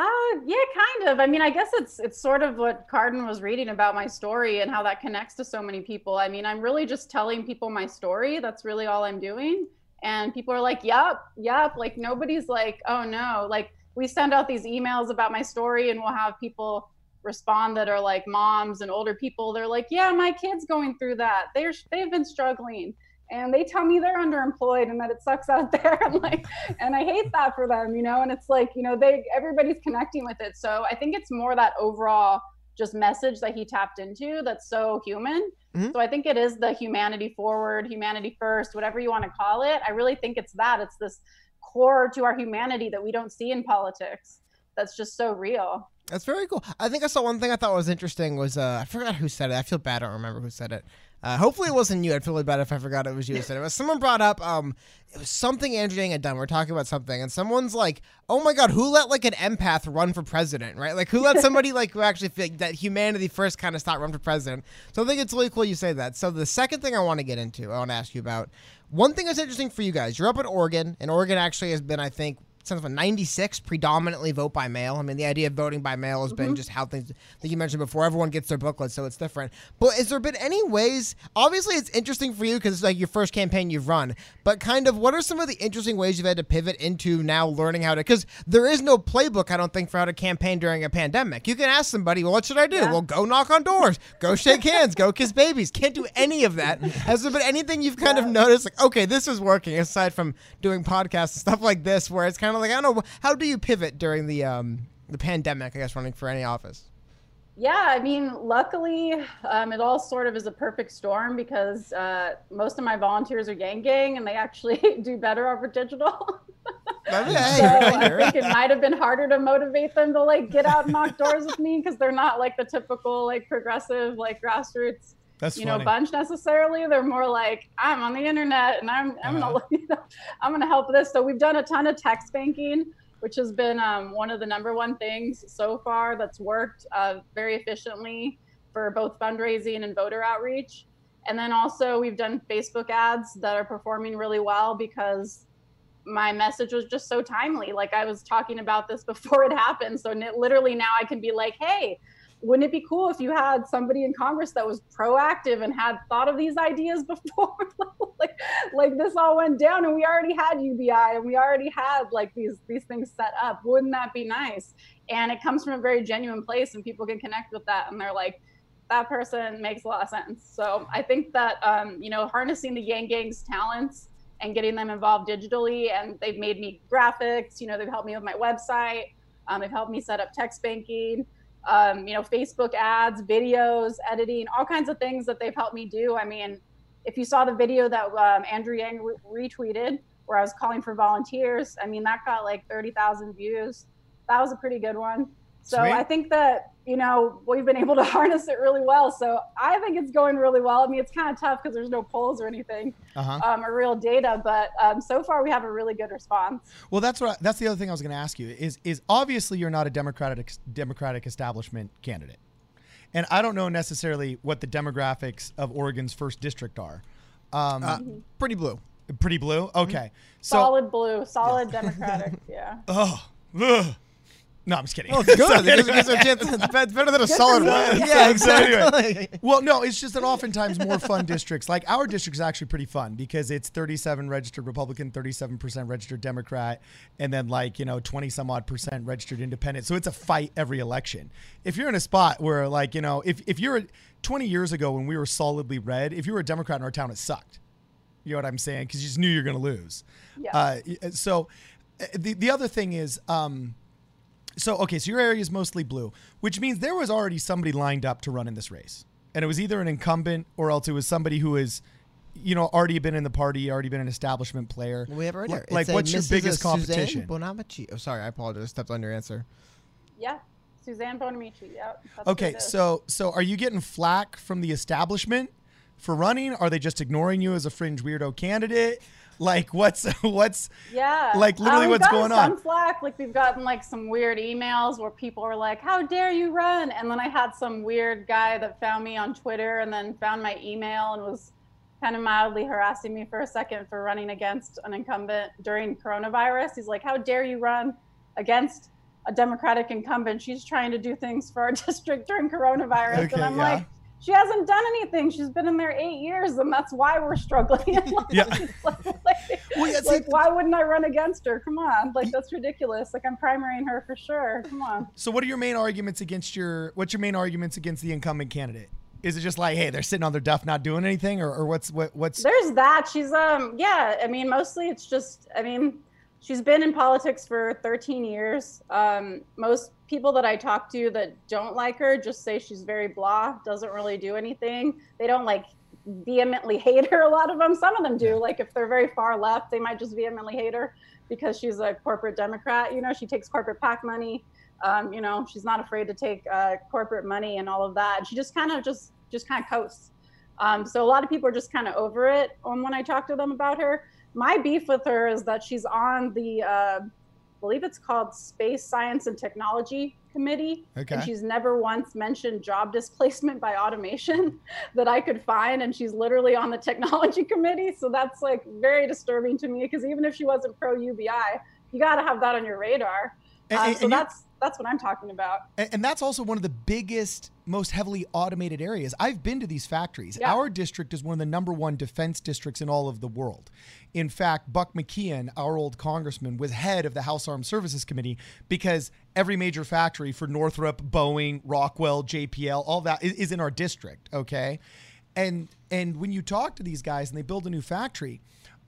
Speaker 3: Uh, yeah, kind of. I mean, I guess it's it's sort of what Carden was reading about my story and how that connects to so many people. I mean, I'm really just telling people my story. That's really all I'm doing. And people are like, "Yep, yep." Like nobody's like, "Oh no." Like we send out these emails about my story, and we'll have people respond that are like moms and older people. They're like, "Yeah, my kid's going through that. They're they've been struggling." And they tell me they're underemployed and that it sucks out there. And like, and I hate that for them, you know. And it's like, you know, they everybody's connecting with it. So I think it's more that overall just message that he tapped into that's so human.
Speaker 2: Mhm.
Speaker 3: So I think it is the humanity forward, humanity first, whatever you want to call it. I really think it's that. It's this core to our humanity that we don't see in politics. That's just so real.
Speaker 2: That's very cool. I think I saw one thing I thought was interesting was uh, I forgot who said it. I feel bad. I don't remember who said it. Uh, hopefully it wasn't you. I'd feel really bad if I forgot it was you who said it. But someone brought up um, it was something Andrew Yang had done. We're talking about something, and someone's like, "Oh my god, who let like an empath run for president? Right? Like who let somebody like who actually feel like, that humanity first kind of start run for president?" So I think it's really cool you say that. So the second thing I want to get into, I want to ask you about one thing that's interesting for you guys. You're up in Oregon, and Oregon actually has been, I think, since what, 96 predominantly vote by mail. I mean, the idea of voting by mail has been mm-hmm. just how things, like you mentioned before, everyone gets their booklet, so it's different. But has there been any ways, obviously it's interesting for you because it's like your first campaign you've run, but kind of what are some of the interesting ways you've had to pivot into now learning how to, because there is no playbook, I don't think, for how to campaign during a pandemic. You can ask somebody, well, what should I do?
Speaker 3: Yeah.
Speaker 2: Well, go knock on doors, go shake hands, go kiss babies. Can't do any of that. Has there been anything you've kind of noticed, like, okay, this is working, aside from doing podcasts and stuff like this, where it's kind of like, I don't know, how do you pivot during the um the pandemic? I guess running for any office.
Speaker 3: Yeah, I mean, luckily, um, it all sort of is a perfect storm because uh, most of my volunteers are Yang Gang and they actually do better over digital. So I think it might have been harder to motivate them to like get out and knock doors with me because they're not like the typical like progressive like grassroots
Speaker 1: That's
Speaker 3: you know
Speaker 1: funny.
Speaker 3: bunch necessarily. They're more like I'm on the internet and I'm I'm
Speaker 1: Uh-huh.
Speaker 3: gonna you know, I'm gonna help this. So we've done a ton of text banking, which has been um, one of the number one things so far that's worked uh, very efficiently for both fundraising and voter outreach. And then also we've done Facebook ads that are performing really well because my message was just so timely. Like I was talking about this before it happened. So literally now I can be like, hey, wouldn't it be cool if you had somebody in Congress that was proactive and had thought of these ideas before? like, like this all went down and we already had UBI and we already had like these these things set up. Wouldn't that be nice? And it comes from a very genuine place and people can connect with that and they're like, that person makes a lot of sense. So I think that um, you know, harnessing the Yang Gang's talents and getting them involved digitally and they've made me graphics, you know, they've helped me with my website. Um, they've helped me set up text banking, um, you know, Facebook ads, videos, editing, all kinds of things that they've helped me do. I mean, if you saw the video that um, Andrew Yang re- retweeted, where I was calling for volunteers, I mean, that got like 30,000 views. That was a pretty good one. So
Speaker 1: Sweet.
Speaker 3: I think that you know we've been able to harness it really well. So I think it's going really well. I mean, it's kind of tough because there's no polls or anything,
Speaker 1: Uh-huh.
Speaker 3: um, or real data, but um, so far we have a really good response.
Speaker 1: Well, that's what I, that's the other thing I was going to ask you is is obviously you're not a democratic democratic establishment candidate, and I don't know necessarily what the demographics of Oregon's first district are. Um,
Speaker 2: Uh, pretty blue.
Speaker 1: pretty blue. Okay, so
Speaker 3: solid blue, solid Democratic. Yeah.
Speaker 1: oh, ugh. No, I'm just kidding.
Speaker 2: Oh, good.
Speaker 1: So
Speaker 2: It gives-
Speaker 1: anyway-
Speaker 2: gives a chance- it's better than a solid
Speaker 3: me.
Speaker 2: one.
Speaker 3: Yeah.
Speaker 2: Yeah,
Speaker 1: anyway.
Speaker 2: exactly.
Speaker 1: Well, no, it's just that oftentimes more fun districts, like our district is actually pretty fun because it's 37 registered Republican, 37% registered Democrat, and then like, you know, 20 some odd percent registered independent. So it's a fight every election. If you're in a spot where like, you know, if, if you're 20 years ago when we were solidly red, if you were a Democrat in our town, it sucked. You know what I'm saying? Because you just knew you're going to lose.
Speaker 3: Yeah.
Speaker 1: Uh, so uh, the, the other thing is, um, so okay, so your area is mostly blue, which means there was already somebody lined up to run in this race, and it was either an incumbent or else it was somebody who is, you know, already been in the party, already been an establishment player.
Speaker 2: We have it right
Speaker 1: Li-
Speaker 2: here.
Speaker 1: Like,
Speaker 2: It's
Speaker 1: what's your
Speaker 2: Mrs.
Speaker 1: Uh, biggest
Speaker 2: Suzanne
Speaker 1: competition?
Speaker 2: Bonamici. Oh, sorry, I apologize. I stepped on your answer.
Speaker 3: Yeah. Suzanne Bonamici. Yeah.
Speaker 1: Okay, so so are you getting flack from the establishment for running? Are they just ignoring you as a fringe weirdo candidate? Like, what's what's
Speaker 3: Yeah.
Speaker 1: Like, literally um,
Speaker 3: we've
Speaker 1: what's going on?
Speaker 3: Flack. Like we've gotten like some weird emails where people are like, "How dare you run?" And then I had some weird guy that found me on Twitter and then found my email and was kind of mildly harassing me for a second for running against an incumbent during coronavirus. He's like, "How dare you run against a Democratic incumbent? She's trying to do things for our district during coronavirus."
Speaker 1: Okay,
Speaker 3: and I'm
Speaker 1: yeah.
Speaker 3: like. She hasn't done anything. She's been in there eight years, and that's why we're struggling. like,
Speaker 1: Yeah.
Speaker 3: like,
Speaker 1: Well, yeah,
Speaker 3: like, why wouldn't I run against her? Come on, like that's ridiculous. Like I'm primarying her for sure. Come on.
Speaker 1: So what are your main arguments against your what's your main arguments against the incumbent candidate? Is it just like, hey, they're sitting on their duff not doing anything or, or what's what what's
Speaker 3: There's that. She's um yeah. I mean, mostly it's just. I mean, she's been in politics for 13 years. Um, most people that I talk to that don't like her just say she's very blah, doesn't really do anything. They don't like vehemently hate her. A lot of them. Some of them do. Like if they're very far left, they might just vehemently hate her because she's a corporate Democrat. You know, she takes corporate PAC money. Um, you know, she's not afraid to take uh, corporate money and all of that. And she just kind of just just kind of coasts. Um, so a lot of people are just kind of over it um, when I talk to them about her. My beef with her is that she's on the, uh, believe it's called Space Science and Technology Committee,
Speaker 1: Okay.
Speaker 3: and she's never once mentioned job displacement by automation that I could find, and she's literally on the technology committee. So that's like very disturbing to me because even if she wasn't pro UBI, you got to have that on your radar.
Speaker 1: And-
Speaker 3: uh,
Speaker 1: and-
Speaker 3: so
Speaker 1: and you-
Speaker 3: that's what I'm talking about.
Speaker 1: And, and that's also one of the biggest, most heavily automated areas. I've been to these factories.
Speaker 3: Yeah.
Speaker 1: Our district is one of the number one defense districts in all of the world. In fact, Buck McKeon, our old congressman, was head of the House Armed Services Committee because every major factory for Northrop, Boeing, Rockwell, JPL, all that is, is in our district. Okay, and and when you talk to these guys and they build a new factory.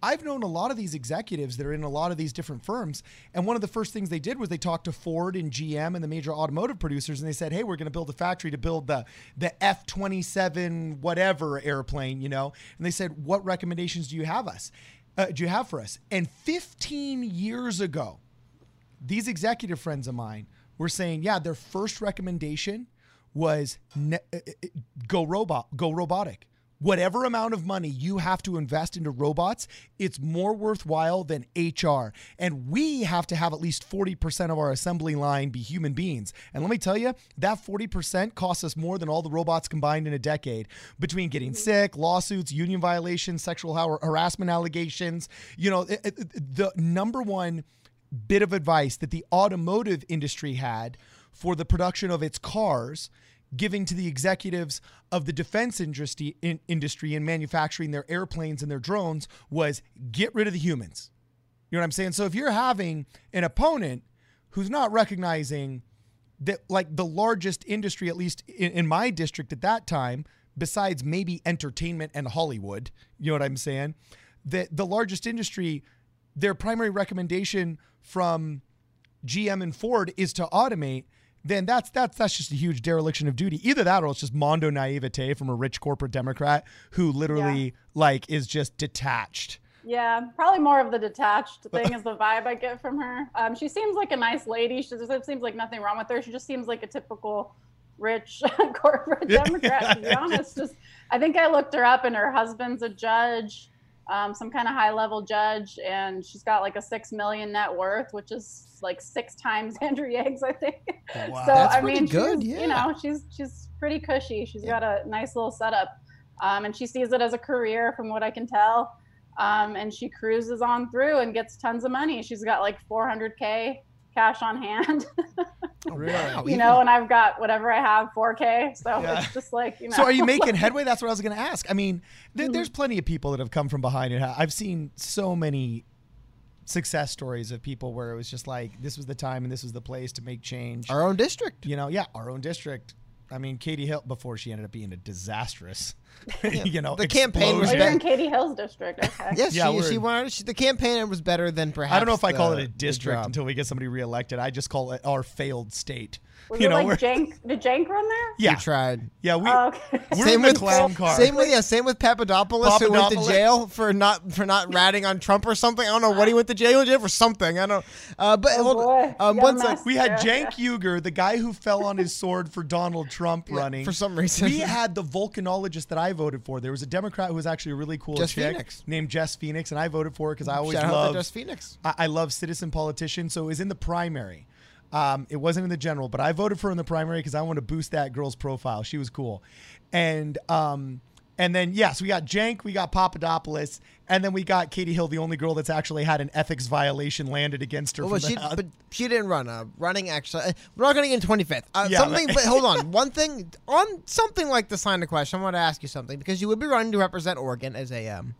Speaker 1: I've known a lot of these executives that are in a lot of these different firms. And one of the first things they did was they talked to Ford and GM and the major automotive producers and they said, Hey, we're going to build a factory to build the, the F 27 whatever airplane, you know? And they said, What recommendations do you have us? Uh, do you have for us? And 15 years ago, these executive friends of mine were saying, yeah, their first recommendation was ne- uh, uh, go robot, go robotic. Whatever amount of money you have to invest into robots, it's more worthwhile than HR. And we have to have at least 40% of our assembly line be human beings. And let me tell you, that 40% costs us more than all the robots combined in a decade between getting mm-hmm. sick, lawsuits, union violations, sexual har- harassment allegations. You know, the number one bit of advice that the automotive industry had for the production of its cars giving to the executives of the defense industry in, industry in manufacturing their airplanes and their drones was get rid of the humans. You know what I'm saying? So if you're having an opponent who's not recognizing that like the largest industry at least in, in my district at that time besides maybe entertainment and Hollywood, you know what I'm saying? That the largest industry their primary recommendation from GM and Ford is to automate, then that's that's that's just a huge dereliction of duty. Either that or it's just mondo naivete from a rich corporate Democrat who literally
Speaker 3: Yeah.
Speaker 1: like is just detached.
Speaker 3: Yeah, probably more of the detached thing is the vibe I get from her. Um, she seems like a nice lady. She just it seems like nothing wrong with her. She just seems like a typical rich corporate. Democrat. To be honest, just I think I looked her up, and her husband's a judge, um, some kind of high level judge, and she's got like a six million net worth, which is like six times Andrew Yang's, I think.
Speaker 1: Wow.
Speaker 3: So
Speaker 2: That's
Speaker 3: I
Speaker 2: pretty
Speaker 3: mean,
Speaker 2: good,
Speaker 3: she's,
Speaker 2: yeah.
Speaker 3: you know, she's she's pretty cushy. She's got a nice little setup, um, and she sees it as a career, from what I can tell. Um, and she cruises on through and gets tons of money. She's got like 400k cash on hand,
Speaker 2: Really?
Speaker 3: you know, and I've got whatever I have 4k. So
Speaker 1: Yeah.
Speaker 3: it's just like you know.
Speaker 1: So are you making headway? That's what I was going to ask. I mean, there,
Speaker 3: Mm-hmm.
Speaker 1: there's plenty of people that have come from behind it. I've seen so many success stories of people where it was just like this was the time and this was the place to make change.
Speaker 2: Our own district.
Speaker 1: you know, yeah, our own district. I mean, Katie Hill before she ended up being a disastrous, you know,
Speaker 2: The campaign was
Speaker 3: better. in Katie Hill's district. Okay.
Speaker 2: Yes,
Speaker 1: Yeah,
Speaker 2: she,
Speaker 1: we're
Speaker 2: she wanted. She, the campaign was better than perhaps.
Speaker 1: I don't know if I call it a district until we get somebody reelected. I just call it our failed state.
Speaker 3: Was
Speaker 1: you
Speaker 3: it
Speaker 1: know,
Speaker 3: like Cenk? Did Cenk run there?
Speaker 2: You
Speaker 1: yeah,
Speaker 2: tried.
Speaker 1: yeah, we
Speaker 3: Oh, okay.
Speaker 1: we're
Speaker 2: Same
Speaker 1: in the
Speaker 2: with
Speaker 1: clown car.
Speaker 2: Same with yeah. Same with Papadopoulos, who went to jail for not for not ratting on Trump or something. I don't know what he went to jail. He jail for something. I don't. Uh, but
Speaker 3: Oh,
Speaker 2: hold
Speaker 3: boy.
Speaker 2: um,
Speaker 3: You got
Speaker 2: one
Speaker 3: a
Speaker 2: sec.
Speaker 3: mess.
Speaker 1: We had Cenk Uygur, the guy who fell on his sword for Donald Trump running.
Speaker 2: for some reason.
Speaker 1: we had the volcanologist that I voted for. There was a Democrat who was actually a really cool
Speaker 2: Jess
Speaker 1: chick
Speaker 2: Phoenix.
Speaker 1: named Jess Phoenix, and I voted for her because I always
Speaker 2: Shout out
Speaker 1: love
Speaker 2: Jess Phoenix.
Speaker 1: I, I love citizen politicians. So it was in the primary. Um, it wasn't in the general, but I voted for her in the primary because I wanted to boost that girl's profile. She was cool, and um, and then yes, we got Cenk, we got Papadopoulos, and then we got Katie Hill, the only girl that's actually had an ethics violation landed against her.
Speaker 2: Well, she,
Speaker 1: the-
Speaker 2: but she didn't run. Uh, running actually, uh, we're not going to get in 25th. Uh,
Speaker 1: Yeah,
Speaker 2: something,
Speaker 1: but-
Speaker 2: but hold on. One thing on something like the sign of question, I want to ask you something because you would be running to represent Oregon as a um,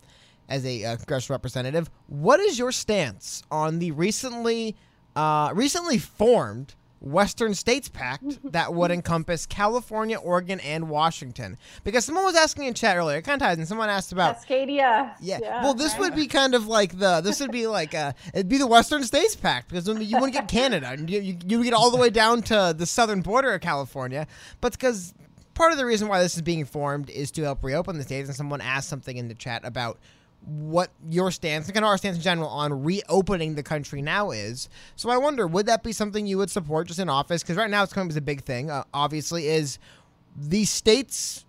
Speaker 2: as a uh, congressional representative. What is your stance on the recently uh, recently formed? Western States Pact that would encompass California, Oregon, and Washington. Because someone was asking in chat earlier, it kind of ties in. Someone asked about
Speaker 3: Cascadia.
Speaker 2: yeah. Well, this would be kind of like the. This would be like uh It'd be the Western States Pact because you wouldn't get Canada, and you, you you would get all the way down to the southern border of California. But because part of the reason why this is being formed is to help reopen the states, and someone asked something in the chat about what your stance and kind of our stance in general on reopening the country now is. So I wonder, would that be something you would support just in office? Because right now it's coming as a big thing. Uh, obviously, is the states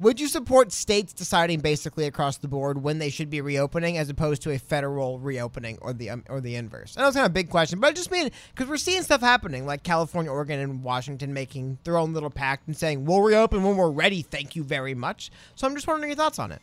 Speaker 2: would you support states deciding basically across the board when they should be reopening, as opposed to a federal reopening, or the um, or the inverse? I know it's kind of a big question, but I just mean because we're seeing stuff happening, like California, Oregon, and Washington making their own little pact and saying we'll reopen when we're ready. Thank you very much. So I'm just wondering your thoughts on it.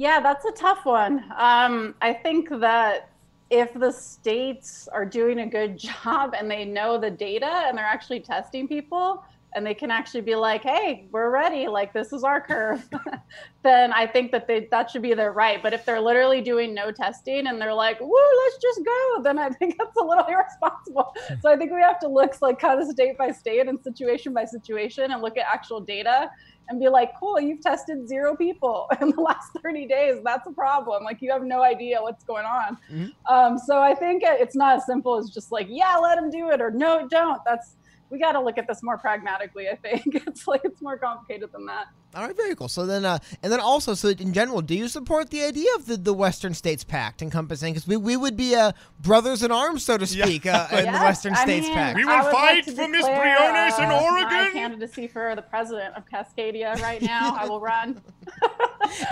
Speaker 3: Yeah, that's a tough one. Um, I think that if the states are doing a good job and they know the data and they're actually testing people and they can actually be like, hey, we're ready, like this is our curve, then I think that they that should be their right. But if they're literally doing no testing and they're like, woo, let's just go, then I think that's a little irresponsible. so I think we have to look like kind of state by state and situation by situation and look at actual data and be like, cool, you've tested zero people in the last 30 days. That's a problem. Like, you have no idea what's going on.
Speaker 2: Mhm.
Speaker 3: Um, so I think it's not as simple as just like, yeah, let them do it or no, don't. That's, we got to look at this more pragmatically. I think it's like, it's more complicated than that.
Speaker 2: All right, very cool. So then, uh, and then also, so in general, do you support the idea of the, the Western States Pact encompassing? Because we, we would be uh, brothers in arms, so to
Speaker 1: Yeah.
Speaker 2: speak, uh, in the Western
Speaker 3: I
Speaker 2: States
Speaker 3: mean,
Speaker 2: Pact.
Speaker 1: We will fight
Speaker 3: like
Speaker 1: for Miss
Speaker 3: declare,
Speaker 1: Briones in
Speaker 3: uh,
Speaker 1: Oregon.
Speaker 3: My candidacy for the president of Cascadia right now. I will run.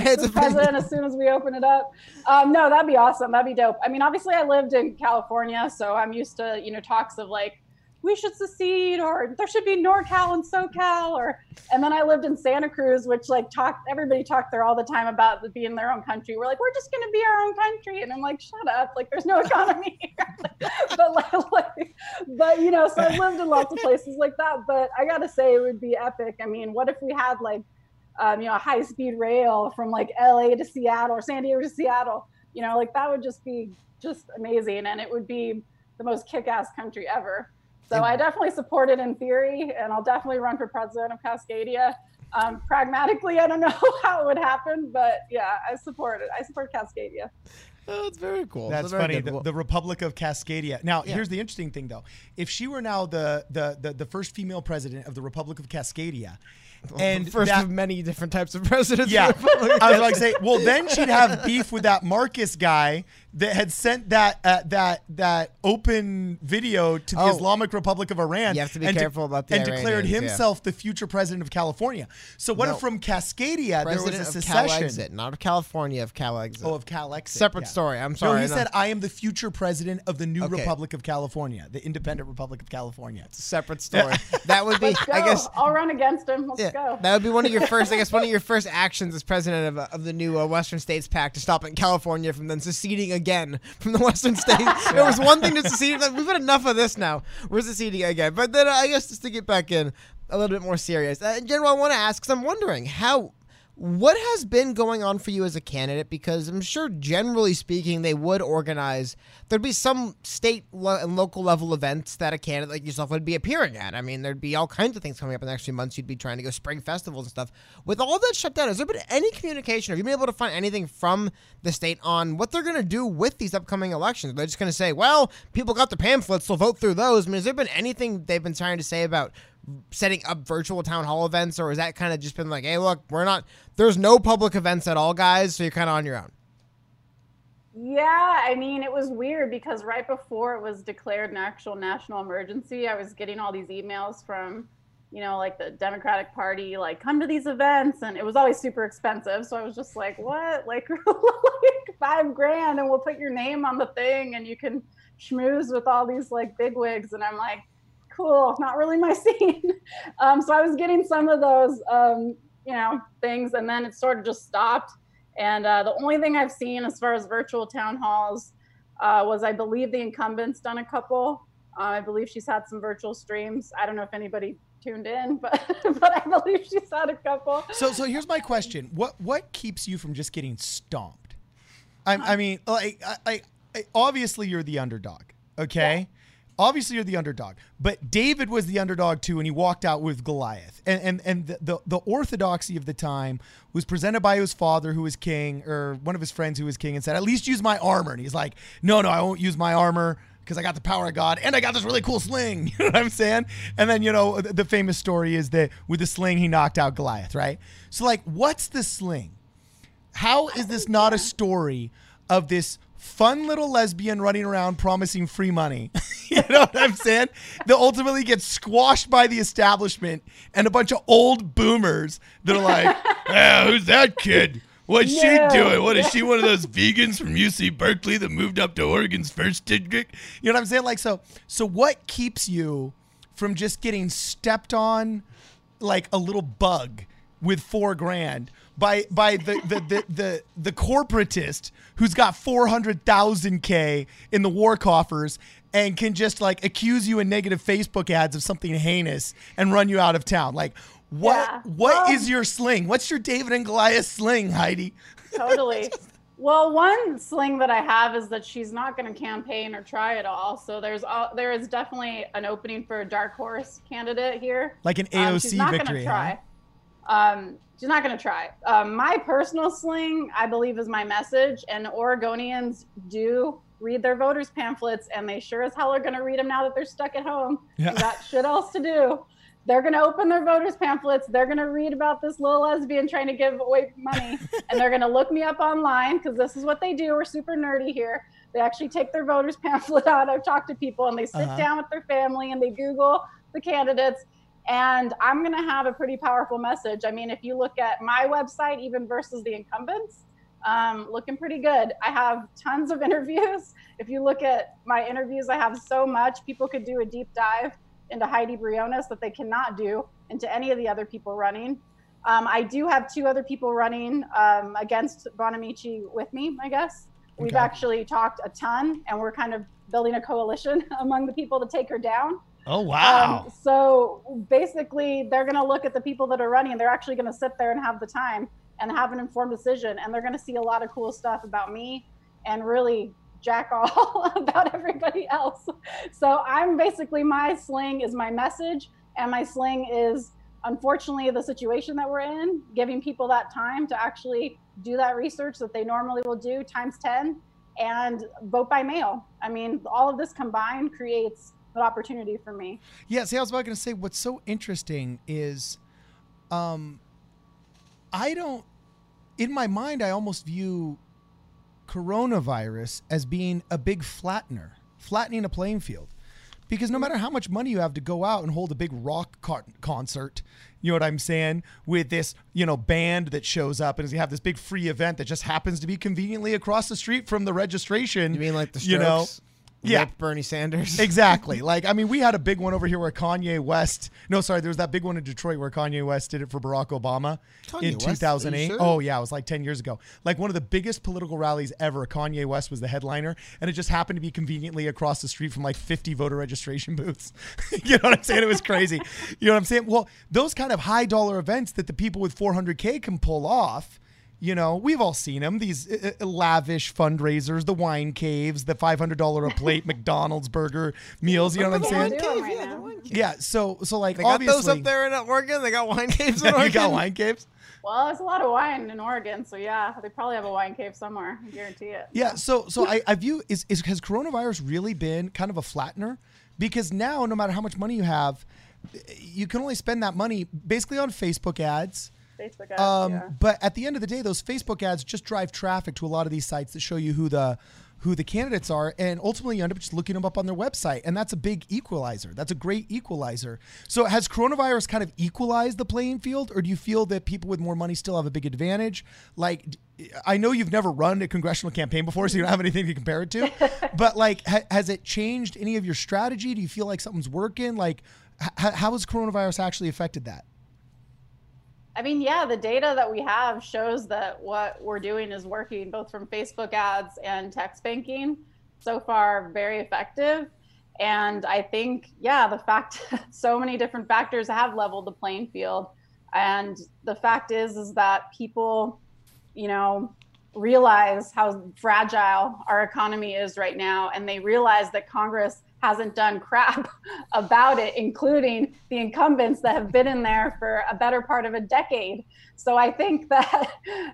Speaker 2: It's
Speaker 3: the president as soon as we open it up. Um, no, that'd be awesome. That'd be dope. I mean, obviously, I lived in California, so I'm used to you know talks of like we should secede or there should be NorCal and SoCal or and then I lived in Santa Cruz, which like talked everybody talked there all the time about being their own country. We're like, we're just gonna be our own country. And I'm like, shut up, like there's no economy here. but like, like but you know, so I've lived in lots of places like that. But I gotta say it would be epic. I mean, what if we had like um, you know, a high speed rail from like LA to Seattle or San Diego to Seattle. You know, like that would just be just amazing and it would be the most kick ass country ever. So I definitely support it in theory and I'll definitely run for president of Cascadia. Um, pragmatically, I don't know how it would happen, but yeah, I support it. I support Cascadia.
Speaker 2: Oh, that's very cool.
Speaker 1: That's
Speaker 2: very
Speaker 1: funny. The, the Republic of Cascadia. Now,
Speaker 2: Yeah.
Speaker 1: here's the interesting thing, though. If she were now the the the, the first female president of the Republic of Cascadia, and
Speaker 2: first
Speaker 1: that,
Speaker 2: of many different types of presidents.
Speaker 1: yeah,
Speaker 2: in the Republic of
Speaker 1: I was like, say, well, then she'd have beef with that Marcus guy that had sent that uh, that that open video to the
Speaker 2: Oh.
Speaker 1: Islamic Republic of Iran.
Speaker 2: You have to be
Speaker 1: and de-
Speaker 2: careful about the
Speaker 1: and declared
Speaker 2: Iranians, yeah.
Speaker 1: himself the future president of California. So what
Speaker 2: No.
Speaker 1: if from Cascadia there was
Speaker 2: President
Speaker 1: a
Speaker 2: of Cal
Speaker 1: secession?
Speaker 2: Exit, not of California, of Cal Exit.
Speaker 1: Oh, of Cal Exit.
Speaker 2: Separate
Speaker 1: yeah.
Speaker 2: story. I'm sorry.
Speaker 1: No, he
Speaker 2: no.
Speaker 1: said, "I am the future president of the new
Speaker 2: Okay.
Speaker 1: Republic of California, the independent Republic of California."
Speaker 2: It's a separate story. that would be,
Speaker 3: Let's go.
Speaker 2: I guess.
Speaker 3: I'll run against him. Let's
Speaker 2: Yeah,
Speaker 3: go.
Speaker 2: that would be one of your first. I guess one of your first actions as president of, uh, of the new uh, Western States Pact to stop in California from then seceding again from the Western states. There was one thing to secede. Like, we've had enough of this now. We're seceding again. But then uh, I guess just to get back in a little bit more serious, uh, in general, I want to ask because I'm wondering how. What has been going on for you as a candidate? Because I'm sure, generally speaking, they would organize. There'd be some state lo- and local level events that a candidate like yourself would be appearing at. I mean, there'd be all kinds of things coming up in the next few months. You'd be trying to go spring festivals and stuff. With all that shut down, has there been any communication? Have you been able to find anything from the state on what they're going to do with these upcoming elections? They're just going to say, "Well, people got the pamphlets, so vote through those." I mean, has there been anything they've been trying to say about setting up virtual town hall events, or has that kind of just been like, "Hey, look, we're not. There's no public events at all, guys, so you're kind of on your own."
Speaker 3: Yeah, I mean, it was weird because right before it was declared an actual national emergency, I was getting all these emails from, you know, like the Democratic Party, like, come to these events. And it was always super expensive. So I was just like, what? Like, like five grand and we'll put your name on the thing and you can schmooze with all these like big wigs. And I'm like, cool, not really my scene. um, so I was getting some of those, um, you know, things. And then it sort of just stopped. And uh, the only thing I've seen as far as virtual town halls uh, was I believe the incumbent's done a couple. Uh, I believe she's had some virtual streams. I don't know if anybody tuned in, but but I believe she's had a couple.
Speaker 1: So, so here's my question: What what keeps you from just getting stomped? I, I mean, like, I, I, I obviously you're the underdog, okay? Obviously you're the underdog, but David was the underdog too, and he walked out with Goliath. And and and the the, the orthodoxy of the time was presented by his father, who was king, or one of his friends who was king, and said, "At least use my armor." And he's like, "No, no, I won't use my armor." Because I got the power of God and I got this really cool sling. You know what I'm saying? And then, you know, the, the famous story is that with the sling, he knocked out Goliath, right? So, like, what's the sling? How is this not a story of this fun little lesbian running around promising free money? you know what I'm saying? That ultimately gets squashed by the establishment and a bunch of old boomers that are like, "Ah, who's that kid? What's
Speaker 3: Yeah.
Speaker 1: she doing? What is she one of those vegans from UC Berkeley that moved up to Oregon's first district? You know what I'm saying? Like so so what keeps you from just getting stepped on like a little bug with four grand by by the the the the, the corporatist who's got four hundred thousand k in the war coffers and can just like accuse you in negative Facebook ads of something heinous and run you out of town. Like what
Speaker 3: Yeah.
Speaker 1: what is
Speaker 3: Well-
Speaker 1: your sling? What's your David and Goliath sling, Heidi?
Speaker 3: totally. Well, one sling that I have is that she's not going to campaign or try at all. So there's all, there is definitely an opening for a dark horse candidate here.
Speaker 1: Like an
Speaker 3: Um,
Speaker 1: AOC
Speaker 3: she's not
Speaker 1: victory,
Speaker 3: Gonna try. Um, she's not going to try. Um, my personal sling, I believe, is my message, and Oregonians do read their voters' pamphlets, and they sure as hell are going to read them now that they're stuck at home.
Speaker 1: Yeah.
Speaker 3: Got shit else to do. They're going to open their voters' pamphlets. They're going to read about this little lesbian trying to give away money, and they're going to look me up online because this is what they do. We're super nerdy here. They actually take their voters' pamphlet out. I've talked to people, and they sit
Speaker 1: Uh-huh.
Speaker 3: down with their family and they Google the candidates and I'm going to have a pretty powerful message. I mean, if you look at my website, even versus the incumbents, um, looking pretty good. I have tons of interviews. If you look at my interviews, I have so much. People could do a deep dive into Heidi Briones that they cannot do into any of the other people running. Um, I do have two other people running um, against Bonamici with me, I guess. We've actually talked a ton, and we're kind of building a coalition among the people to take her down.
Speaker 1: Oh
Speaker 3: Um, so basically, they're going to look at the people that are running. They're actually going to sit there and have the time and have an informed decision. And they're going to see a lot of cool stuff about me and really jack all about everybody else. So I'm basically, my sling is my message. And my sling is, unfortunately, the situation that we're in, giving people that time to actually do that research that they normally will do times 10 and vote by mail. I mean, all of this combined creates an opportunity for me.
Speaker 1: Yeah, see, I was about going to say what's so interesting is, um, I don't, in my mind, I almost view coronavirus as being a big flattener, flattening a playing field. Because no matter how much money you have to go out and hold a big rock concert, you know what I'm saying, with this, you know, band that shows up and you have this big free event that just happens to be conveniently across the street from the registration.
Speaker 2: You mean like the Strokes?
Speaker 1: you know,
Speaker 2: yeah. Bernie Sanders.
Speaker 1: Exactly. Like, I mean, we had a big one over here where Kanye West. No, sorry, there was that big one in Detroit where Kanye West did it for Barack Obama
Speaker 2: Kanye
Speaker 1: in
Speaker 2: West?
Speaker 1: 2008.
Speaker 2: sure?
Speaker 1: Oh, yeah, it was like 10 years ago. Like one of the biggest political rallies ever. Kanye West was the headliner, and it just happened to be conveniently across the street from like 50 voter registration booths. you know what I'm saying? It was crazy. You know what I'm saying? Well, those kind of high dollar events that the people with 400K can pull off. You know, we've all seen them. These uh, uh, lavish fundraisers, the wine caves, the five hundred dollar a plate McDonald's burger meals. You know what I'm saying?
Speaker 3: the wine
Speaker 2: Cave,
Speaker 3: right
Speaker 2: yeah,
Speaker 3: now.
Speaker 2: the wine cave.
Speaker 1: Yeah. So, so like
Speaker 2: They got those up there in Oregon. They got wine caves in Oregon.
Speaker 1: you got wine caves.
Speaker 3: Well, there's a lot of wine in Oregon, so yeah, they probably have a wine cave somewhere. I guarantee it.
Speaker 1: Yeah. So, so I, I view is, is has coronavirus really been kind of a flattener? Because now, no matter how much money you have, you can only spend that money basically on Facebook ads.
Speaker 3: Facebook ads,
Speaker 1: Um,
Speaker 3: yeah.
Speaker 1: But at the end of the day, those Facebook ads just drive traffic to a lot of these sites that show you who the who the candidates are, and ultimately you end up just looking them up on their website, and that's a big equalizer. That's a great equalizer. So has coronavirus kind of equalized the playing field, or do you feel that people with more money still have a big advantage? Like, I know you've never run a congressional campaign before, so you don't have anything to compare it to, but like, ha- has it changed any of your strategy? Do you feel like something's working? Like, h- how has coronavirus actually affected that?
Speaker 3: I mean, yeah, the data that we have shows that what we're doing is working both from Facebook ads and text banking. So far, very effective. And I think, yeah, the fact so many different factors have leveled the playing field. And the fact is, is that people, you know, realize how fragile our economy is right now. And they realize that Congress hasn't done crap about it, including the incumbents that have been in there for a better part of a decade. So I think that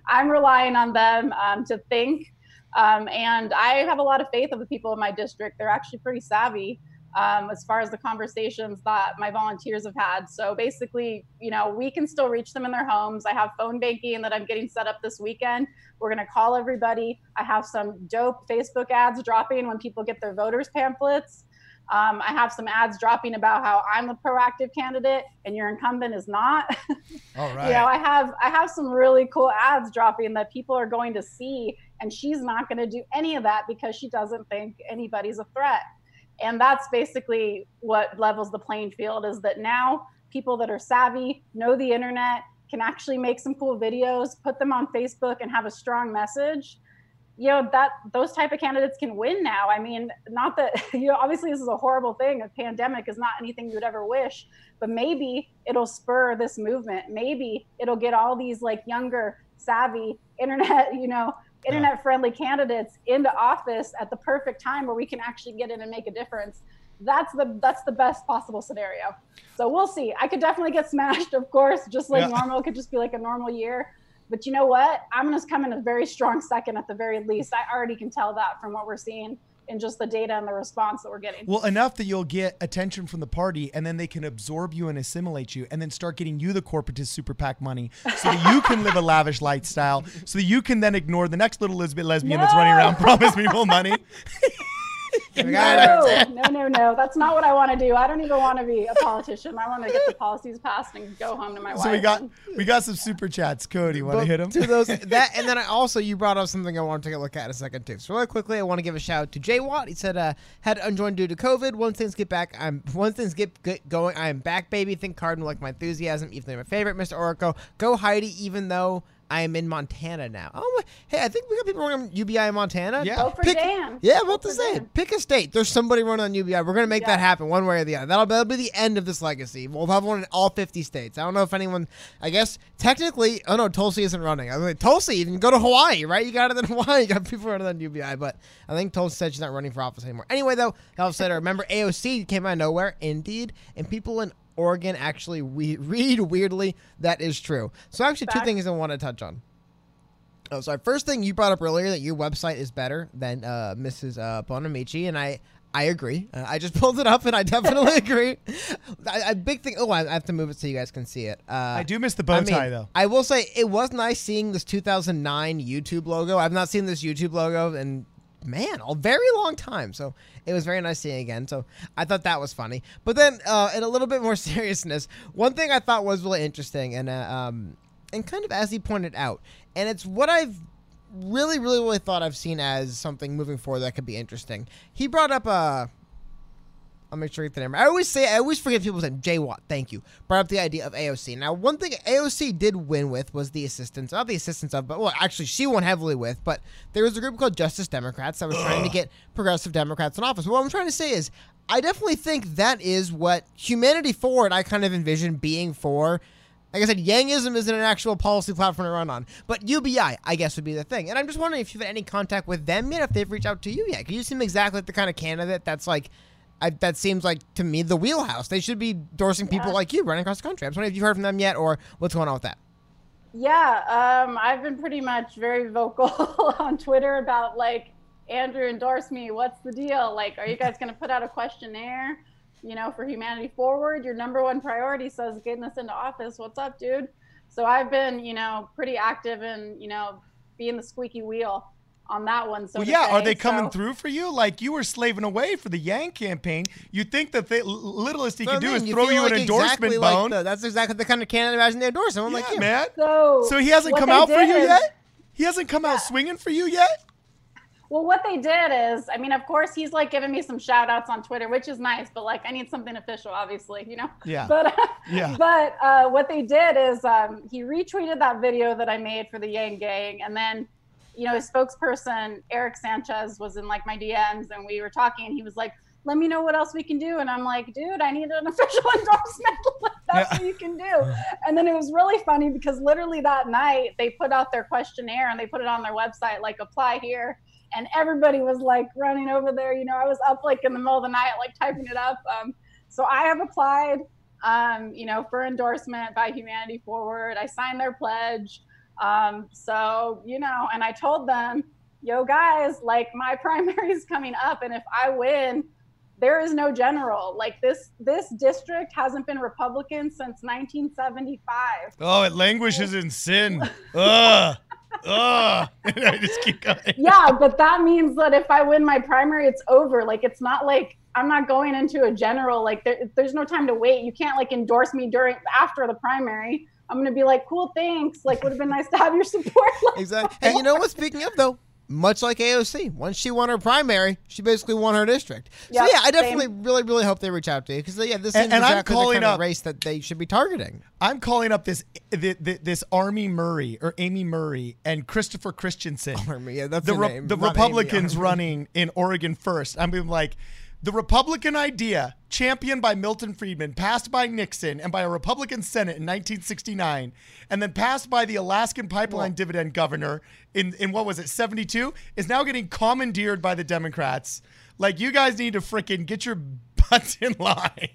Speaker 3: I'm relying on them um, to think. Um, and I have a lot of faith of the people in my district. They're actually pretty savvy um, as far as the conversations that my volunteers have had. So basically, you know, we can still reach them in their homes. I have phone banking that I'm getting set up this weekend. We're going to call everybody. I have some dope Facebook ads dropping when people get their voters pamphlets. Um, I have some ads dropping about how I'm a proactive candidate and your incumbent is not.
Speaker 1: All right.
Speaker 3: you know, I have I have some really cool ads dropping that people are going to see, and she's not going to do any of that because she doesn't think anybody's a threat. And that's basically what levels the playing field is that now people that are savvy, know the internet, can actually make some cool videos, put them on Facebook, and have a strong message you know that those type of candidates can win now. I mean not that you know obviously this is a horrible thing. A pandemic is not anything you would ever wish but maybe it'll spur this movement. Maybe it'll get all these like younger savvy internet you know internet friendly candidates into office at the perfect time where we can actually get in and make a difference. That's the that's the best possible scenario. So we'll see. I could definitely get smashed of course just like
Speaker 1: Yeah.
Speaker 3: normal. It could just be like a normal year but you know what? I'm going to come in a very strong second at the very least. I already can tell that from what we're seeing in just the data and the response that we're getting.
Speaker 1: Well, enough that you'll get attention from the party, and then they can absorb you and assimilate you, and then start getting you the corporatist super PAC money, so that you can live a lavish lifestyle, so that you can then ignore the next little lesbian lesbian that's running around promise me people money.
Speaker 2: We got it.
Speaker 3: No, no, no, no. That's not what I want to do. I don't even want to be a politician. I want to get the policies passed and go home to my wife.
Speaker 1: So we got we got some super chats. Cody, want to hit them?
Speaker 2: To those that, and then I also you brought up something I want to take a look at in a second too. So really quickly, I want to give a shout out to Jay Watt. He said, uh, "Had to unjoin due to COVID. Once things get back, I'm once things get, get going, I am back, baby. Think Cardinal like my enthusiasm, even though my favorite, Mr. Oracle. Go Heidi, even though." I am in Montana now. Oh, hey, I think we got people running on UBI in Montana.
Speaker 1: Yeah.
Speaker 3: Vote for
Speaker 2: Pick-
Speaker 3: Dan.
Speaker 2: Yeah, I'm about
Speaker 3: Vote
Speaker 2: to
Speaker 3: for
Speaker 2: say, pick a state. There's somebody running on UBI. We're gonna make
Speaker 3: Yeah.
Speaker 2: that happen one way or the other. That'll, that'll be the end of this legacy. We'll have one in all 50 states. I don't know if anyone. I guess technically, oh no, Tulsi isn't running. I mean, Tulsi, you can go to Hawaii, right? You got it in Hawaii. You got people running on UBI, but I think Tulsi said she's not running for office anymore. Anyway, though, y'all said, remember AOC came out of nowhere, indeed, and people in Oregon actually we- read weirdly. That is true. So actually, two
Speaker 3: Fact.
Speaker 2: things I want to touch on. Oh, sorry. First thing you brought up earlier that your website is better than uh, Mrs. Uh, Bonamici, and I I agree. Uh, I just pulled it up, and I definitely agree. I, I big thing. Oh, I, I have to move it so you guys can see it. Uh,
Speaker 1: I do miss the bow
Speaker 2: I mean,
Speaker 1: though.
Speaker 2: I will say it was nice seeing this 2009 YouTube logo. I've not seen this YouTube logo in man a very long time, so it was very nice seeing again. So I thought that was funny. But then, uh, in a little bit more seriousness, one thing I thought was really interesting, and uh, um, and kind of as he pointed out, and it's what I've really, really, really thought I've seen as something moving forward that could be interesting. He brought up Uh, I'll make sure I get the name. I always say I always forget people's name. Jay Watt, thank you. Brought up the idea of AOC. Now, one thing AOC did win with was the assistance, not the assistance of, but well, actually, she won heavily with. But there was a group called Justice Democrats that was trying to get progressive Democrats in office. What I'm trying to say is, I definitely think that is what humanity forward. I kind of envision being for. Like I said, Yangism isn't an actual policy platform to run on, but UBI, I guess, would be the thing. And I'm just wondering if you've had any contact with them yet, if they've reached out to you yet. Because you seem exactly like the kind of candidate that's like I, that seems like to me the wheelhouse. They should be endorsing people
Speaker 3: Yeah.
Speaker 2: like you running across the country. I'm just wondering if you've heard from them yet, or what's going on with that.
Speaker 3: Yeah, um, I've been pretty much very vocal on Twitter about like Andrew endorse me. What's the deal? Like, are you guys going to put out a questionnaire? You know, for Humanity Forward, your number one priority says getting us into office. What's up, dude? So I've been, you know, pretty active in, you know, being the squeaky wheel on that one. So
Speaker 1: Well,
Speaker 3: to
Speaker 1: yeah, are they coming
Speaker 3: So-
Speaker 1: through for you? Like you were slaving away for the Yang campaign. You think that the littlest he
Speaker 2: So
Speaker 1: could do
Speaker 2: then
Speaker 1: is
Speaker 2: you
Speaker 1: throw you
Speaker 2: like
Speaker 1: an endorsement
Speaker 2: exactly
Speaker 1: bone?
Speaker 2: Like the, that's exactly the kind of candidate I imagine they endorse. Someone
Speaker 1: yeah,
Speaker 2: like you.
Speaker 1: man.
Speaker 3: So,
Speaker 1: So he hasn't come out for
Speaker 3: did
Speaker 1: you
Speaker 3: is-
Speaker 1: yet. He hasn't come out swinging for you yet.
Speaker 3: Well, what they did is, I mean, of course, he's like giving me some shout outs on Twitter, which is nice, but like I need something official, obviously, you know?
Speaker 1: Yeah.
Speaker 3: But
Speaker 1: Yeah.
Speaker 3: but uh, what they did is um, he retweeted that video that I made for the Yang Gang, and then you know his spokesperson Erick Sanchez was in like my DMs, and we were talking, and he was like, "Let me know what else we can do," and I'm like, "Dude, I need an official endorsement. That's
Speaker 1: Yeah.
Speaker 3: what you can do." And then it was really funny because literally that night they put out their questionnaire and they put it on their website, like apply here. And everybody was like running over there. You know, I was up like in the middle of the night, like typing it up. Um, so I have applied, um, you know, for endorsement by Humanity Forward. I signed their pledge. Um, so, you know, and I told them, yo, guys, like my primary is coming up. And if I win, there is no general. Like this, this district hasn't been Republican since 1975.
Speaker 1: Oh, it languishes in sin. Ugh. Ugh. I just keep going.
Speaker 3: yeah, but that means that if I win my primary, it's over. Like it's not like I'm not going into a general. Like there, there's no time to wait. You can't like endorse me during after the primary. I'm gonna be like, cool, thanks. Like would have been nice to have your support. Like,
Speaker 2: Exactly. And you know what? Speaking of though, much like AOC, once she won her primary, she basically won her district.
Speaker 3: Yep,
Speaker 2: so yeah, I
Speaker 3: same.
Speaker 2: definitely really, really hope they reach out to you because yeah, this
Speaker 1: And-
Speaker 2: seems
Speaker 1: and I'm
Speaker 2: exactly the
Speaker 1: calling
Speaker 2: kind of race that they should be targeting.
Speaker 1: I'm calling up this th- th- this Army Murray or Amy Murray and Christopher Christensen.
Speaker 2: Army, yeah, that's
Speaker 1: the
Speaker 2: the
Speaker 1: Re-
Speaker 2: name,
Speaker 1: the
Speaker 2: not Amy
Speaker 1: Republicans running in Oregon first. I'm being like the Republican idea, championed by Milton Friedman, passed by Nixon and by a Republican Senate in 1969, and then passed by the Alaskan pipeline dividend governor in in what was it 72, is now getting commandeered by the Democrats. Like you guys need to frickin' get your butts in line.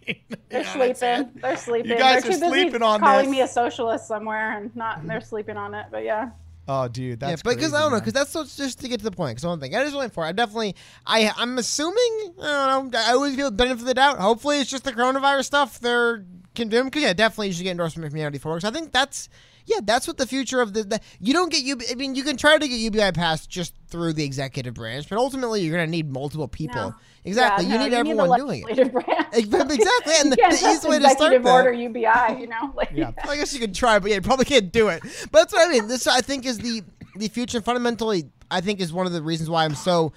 Speaker 3: They're
Speaker 1: know what I'm saying?
Speaker 3: sleeping. They're sleeping.
Speaker 1: guys
Speaker 3: They're
Speaker 1: are
Speaker 3: too busy
Speaker 1: sleeping on
Speaker 3: calling
Speaker 1: this.
Speaker 3: me a socialist somewhere and not. They're sleeping on it. But yeah.
Speaker 1: Oh, dude, that's
Speaker 2: yeah, but because I don't know, because that's what's just to get to the point. Because one thing I just went for, I definitely, I, I'm assuming, I don't know, I always feel the benefit of the doubt. Hopefully, it's just the coronavirus stuff they're condemned. Because yeah, definitely you should get endorsement from Humanity Forward. 'Cause I think that's, yeah, that's what the future of the, the you don't get UBI. I mean, you can try to get UBI passed just through the executive branch, but ultimately you're gonna need multiple people.
Speaker 3: No.
Speaker 2: Exactly,
Speaker 3: Yeah,
Speaker 2: you
Speaker 3: no,
Speaker 2: need
Speaker 3: the
Speaker 2: everyone doing it.
Speaker 3: branch.
Speaker 2: Exactly, and the,
Speaker 3: can't
Speaker 2: the easiest way to start that.
Speaker 3: order UBI. You know, like
Speaker 1: Yeah.
Speaker 2: I guess you could try, but yeah, you probably can't do it. But that's what I mean. This I think is the the future. Fundamentally, I think is one of the reasons why I'm so.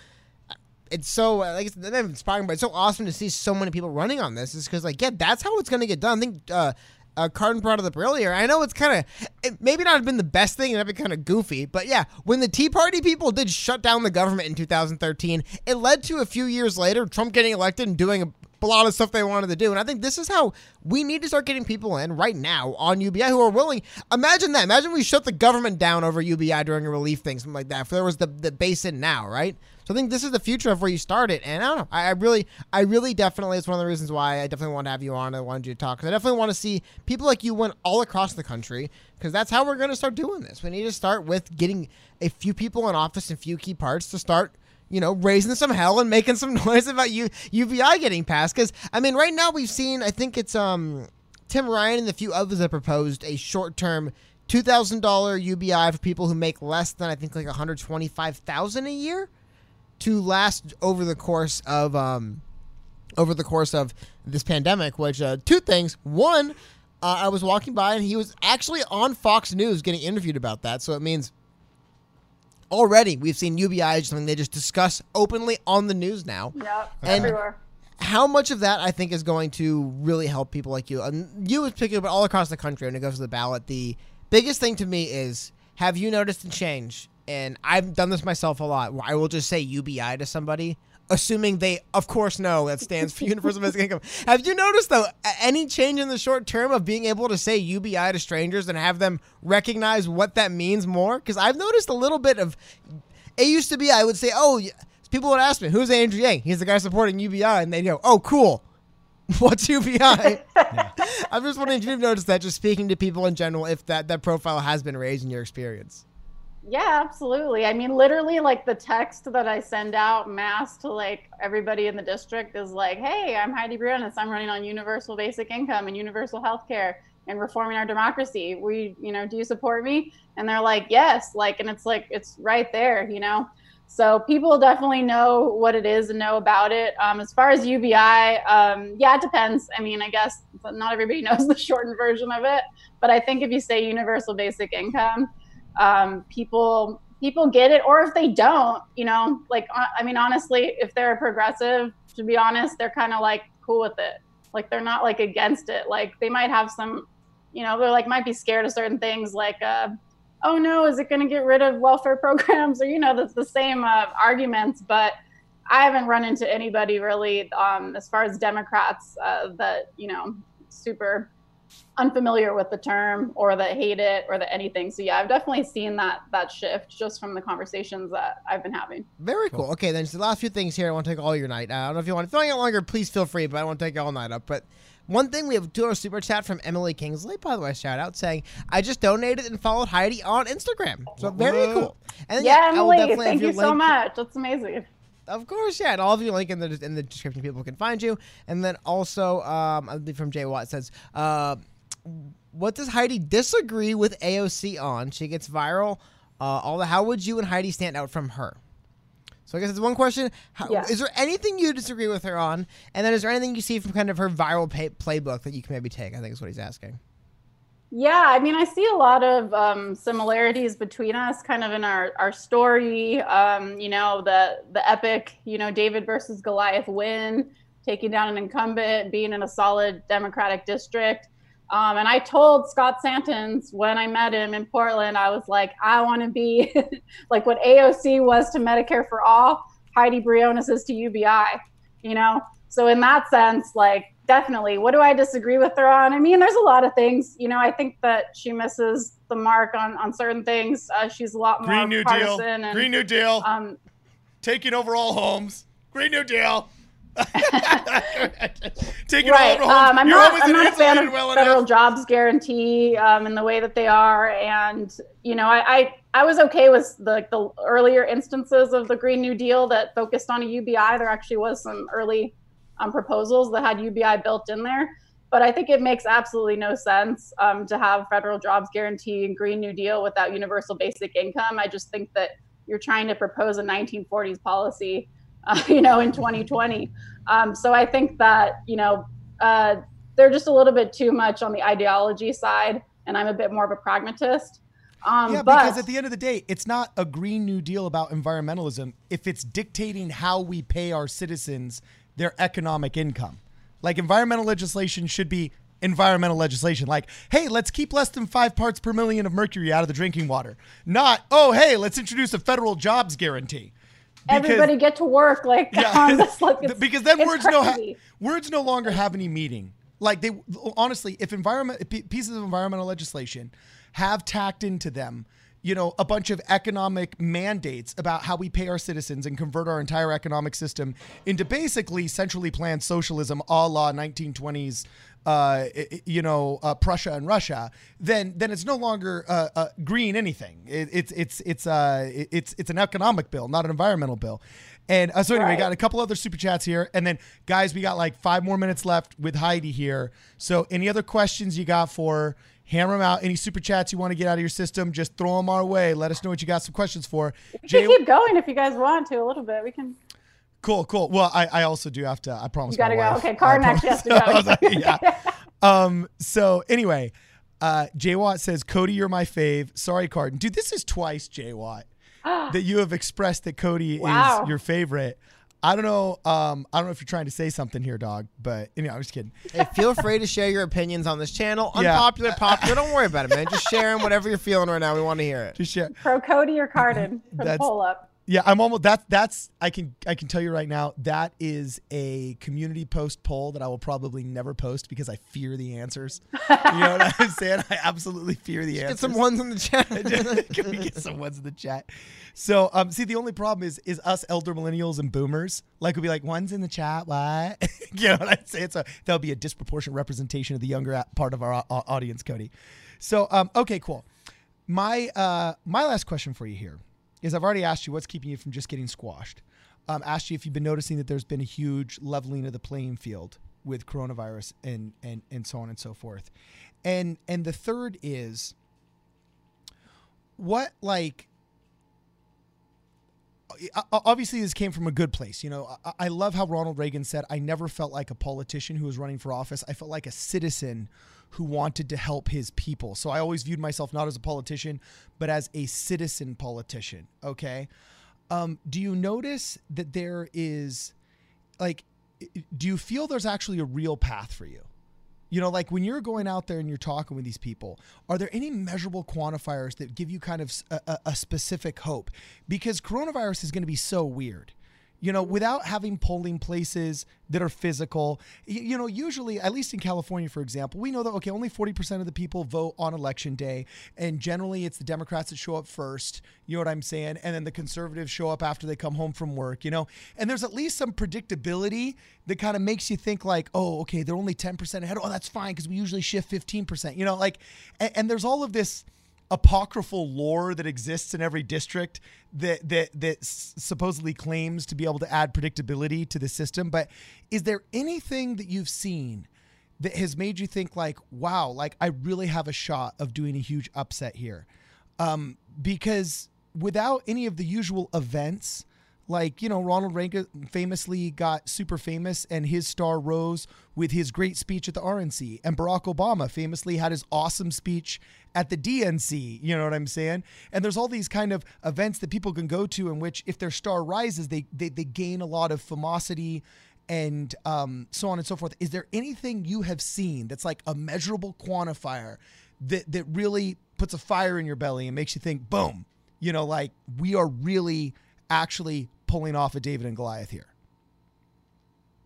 Speaker 2: It's so like it's not inspiring, but it's so awesome to see so many people running on this. Is because like yeah, that's how it's going to get done. I think uh, uh, Cardin brought it up earlier. I know it's kind of maybe not have been the best thing, and that'd be kind of goofy. But yeah, when the Tea Party people did shut down the government in 2013, it led to a few years later Trump getting elected and doing a a lot of stuff they wanted to do. And I think this is how we need to start getting people in right now on UBI who are willing. Imagine that. Imagine we shut the government down over UBI during a relief thing, something like that. If there was the, the base in now, right? So I think this is the future of where you started, and I don't know. I, I really, I really definitely. It's one of the reasons why I definitely want to have you on. I wanted you to talk because I definitely want to see people like you win all across the country because that's how we're going to start doing this. We need to start with getting a few people in office and few key parts to start you know, raising some hell and making some noise about you UBI getting passed. Because I mean, right now we've seen, I think it's um Tim Ryan and a few others have proposed a short term two thousand dollar UBI for people who make less than I think like one hundred twenty five thousand a year to last over the course of um over the course of this pandemic. Which uh, two things: one, uh, I was walking by and he was actually on Fox News getting interviewed about that. So it means already we've seen UBI something they just discuss openly on the news now.
Speaker 3: Yep,
Speaker 2: And-
Speaker 3: everywhere.
Speaker 2: How much of that I think is going to really help people like you, and you in particular, but all across the country when it goes to the ballot. The biggest thing to me is have you noticed a change? And I've done this myself a lot. I will just say UBI to somebody, assuming they, of course, know that stands for Universal Basic Income. Have you noticed though any change in the short term of being able to say UBI to strangers and have them recognize what that means more? Because I've noticed a little bit of. It used to be I would say, oh, people would ask me, who's Andrew Yang? He's the guy supporting UBI, and they go, oh, cool. What's UBI? I'm just wondering if you've noticed that, just speaking to people in general, if that, that profile has been raised in your experience.
Speaker 3: Yeah, absolutely. I mean, literally, like the text that I send out mass to like everybody in the district is like, "Hey, I'm Heidi Briones. I'm running on universal basic income and universal health care and reforming our democracy. We, you know, do you support me?" And they're like, "Yes." Like, and it's like it's right there, you know. So people definitely know what it is and know about it. Um, as far as UBI, um, yeah, it depends. I mean, I guess not everybody knows the shortened version of it, but I think if you say universal basic income, um, people people get it, or if they don't, you know, like uh, I mean, honestly, if they're a progressive, to be honest, they're kind of like cool with it. Like they're not like against it. Like they might have some, you know, they're like might be scared of certain things, like. Uh, oh no, is it going to get rid of welfare programs? Or, you know, that's the same uh, arguments. But I haven't run into anybody really, um, as far as Democrats, uh, that, you know, super unfamiliar with the term or that hate it or that anything. So yeah, I've definitely seen that that shift just from the conversations that I've been having.
Speaker 2: Very cool. Okay, then just the last few things here. I want to take all your night. Uh, I don't know if you want. to you want to get longer, please feel free. But I won't take all night up. But one thing we have to a super chat from Emily Kingsley. By the way, shout out saying I just donated and followed Heidi on Instagram. So very cool. And then,
Speaker 3: Yeah,
Speaker 2: I will
Speaker 3: Emily,
Speaker 2: definitely
Speaker 3: thank
Speaker 2: your
Speaker 3: you so much. That's amazing.
Speaker 2: Of course, yeah, and all of you link in the in the description. People can find you, and then also um, I believe from Jay Watt says, uh, "What does Heidi disagree with AOC on? She gets viral. Uh, all the how would you and Heidi stand out from her?" So I guess it's one question. How,
Speaker 3: Yeah.
Speaker 2: Is there anything you disagree with her on? And then is there anything you see from kind of her viral pay- playbook that you can maybe take? I think is what he's asking.
Speaker 3: Yeah, I mean, I see a lot of um, similarities between us, kind of in our our story. Um, you know, the the epic, you know, David versus Goliath win, taking down an incumbent, being in a solid Democratic district. Um, and I told Scott Santens when I met him in Portland, I was like, I want to be like what AOC was to Medicare for all, Heidi Briones is to UBI. You know, so in that sense, like definitely. What do I disagree with her on? I mean, there's a lot of things. You know, I think that she misses the mark on on certain things. Uh, she's a lot more
Speaker 4: Green New Deal.
Speaker 3: and
Speaker 4: Green New Deal.
Speaker 3: um,
Speaker 4: taking over all homes. Green New Deal. taking
Speaker 3: right.
Speaker 4: over all homes.
Speaker 3: Um, I'm
Speaker 4: Your
Speaker 3: not. I'm
Speaker 4: isn't
Speaker 3: a fan of
Speaker 4: well
Speaker 3: federal
Speaker 4: enough.
Speaker 3: jobs guarantee um, in the way that they are, and you know, I, I I was okay with the the earlier instances of the Green New Deal that focused on a UBI. There actually was some early um, proposals that had UBI built in there. But I think it makes absolutely no sense um, to have federal jobs guarantee and Green New Deal without universal basic income. I just think that you're trying to propose a 1940s policy, uh, you know, in 2020. Um, so I think that you know uh, they're just a little bit too much on the ideology side, and I'm a bit more of a pragmatist. Um,
Speaker 1: Yeah,
Speaker 3: but
Speaker 1: because at the end of the day, it's not a Green New Deal about environmentalism if it's dictating how we pay our citizens their economic income. Like environmental legislation should be environmental legislation. Like, hey, let's keep less than five parts per million of mercury out of the drinking water. Not, oh, hey, let's introduce a federal jobs guarantee. Because-
Speaker 3: everybody get to work like
Speaker 1: Yeah.
Speaker 3: this, like
Speaker 1: because then words no ha- words no longer have any meaning. Like they honestly, if environment pieces of environmental legislation have tacked into them you know, a bunch of economic mandates about how we pay our citizens and convert our entire economic system into basically centrally planned socialism a la 1920s uh, you know, uh, Prussia and Russia, then then it's no longer uh, uh green anything. It, it's it's it's uh it's it's an economic bill, not an environmental bill. And uh, so anyway, right. we got a couple other super chats here, and then guys, we got like five more minutes left with Heidi here. So any other questions you got for? Hammer them out. Any super chats you want to get out of your system, just throw them our way. Let us know what you got some questions for.
Speaker 3: We Jay- can keep going if you guys want to a little bit. We can.
Speaker 1: Cool, cool. Well, I, I also do have to. I promise.
Speaker 3: You gotta go. Okay, Carnex has to go.
Speaker 1: yeah. Um. So anyway, uh, Jay Watt says, "Cody, you're my fave." Sorry, Cardin. Dude, this is twice, Jay Watt, that you have expressed that Cody wow. is your favorite. I don't know. Um, I don't know if you're trying to say something here, dog. But you know, I'm just kidding.
Speaker 2: Hey, feel free to share your opinions on this channel. Unpopular, yeah. popular. Don't worry about it, man. Just share them. Whatever you're feeling right now, we want to hear it.
Speaker 1: Just share.
Speaker 3: Pro Cody or Cardin for the pull up.
Speaker 1: Yeah, I'm almost that's that's I can I can tell you right now that is a community post poll that I will probably never post because I fear the answers. you know what I'm saying? I absolutely fear the answers.
Speaker 2: Get some ones in the chat.
Speaker 1: can we get some ones in the chat? So um see the only problem is is us elder millennials and boomers like we'll be like ones in the chat what you know what I'm saying? So that'll be a disproportionate representation of the younger part of our audience, Cody. So um okay cool. My uh my last question for you here is I've already asked you what's keeping you from just getting squashed. Um, asked you if you've been noticing that there's been a huge leveling of the playing field with coronavirus and and and so on and so forth. And and the third is what like obviously this came from a good place. You know, I love how Ronald Reagan said, I never felt like a politician who was running for office. I felt like a citizen who wanted to help his people. So I always viewed myself not as a politician, but as a citizen politician. Okay. Um, do you notice that there is like, do you feel there's actually a real path for you? You know, like when you're going out there and you're talking with these people, are there any measurable quantifiers that give you kind of a, a specific hope? Because coronavirus is going to be so weird you know, without having polling places that are physical. You, know, usually, at least in California, for example, we know that, okay, only 40% of the people vote on election day. And generally, it's the Democrats that show up first. You know what I'm saying? And then the conservatives show up after they come home from work, you know? And there's at least some predictability that kind of makes you think, like, oh, okay, they're only 10% ahead. Oh, that's fine because we usually shift 15%, you know, like, and, and there's all of this apocryphal lore that exists in every district that that that supposedly claims to be able to add predictability to the system. But is there anything that you've seen that has made you think like wow like i really have a shot of doing a huge upset here? Um, because without any of the usual events like, you know, Ronald Reagan famously got super famous and his star rose with his great speech at the RNC. And Barack Obama famously had his awesome speech at the DNC. You know what I'm saying? And there's all these kind of events that people can go to in which, if their star rises, they, they, they gain a lot of famosity and um, so on and so forth. Is there anything you have seen that's like a measurable quantifier that, that really puts a fire in your belly and makes you think, boom, you know, like we are really actually pulling off a David and Goliath here?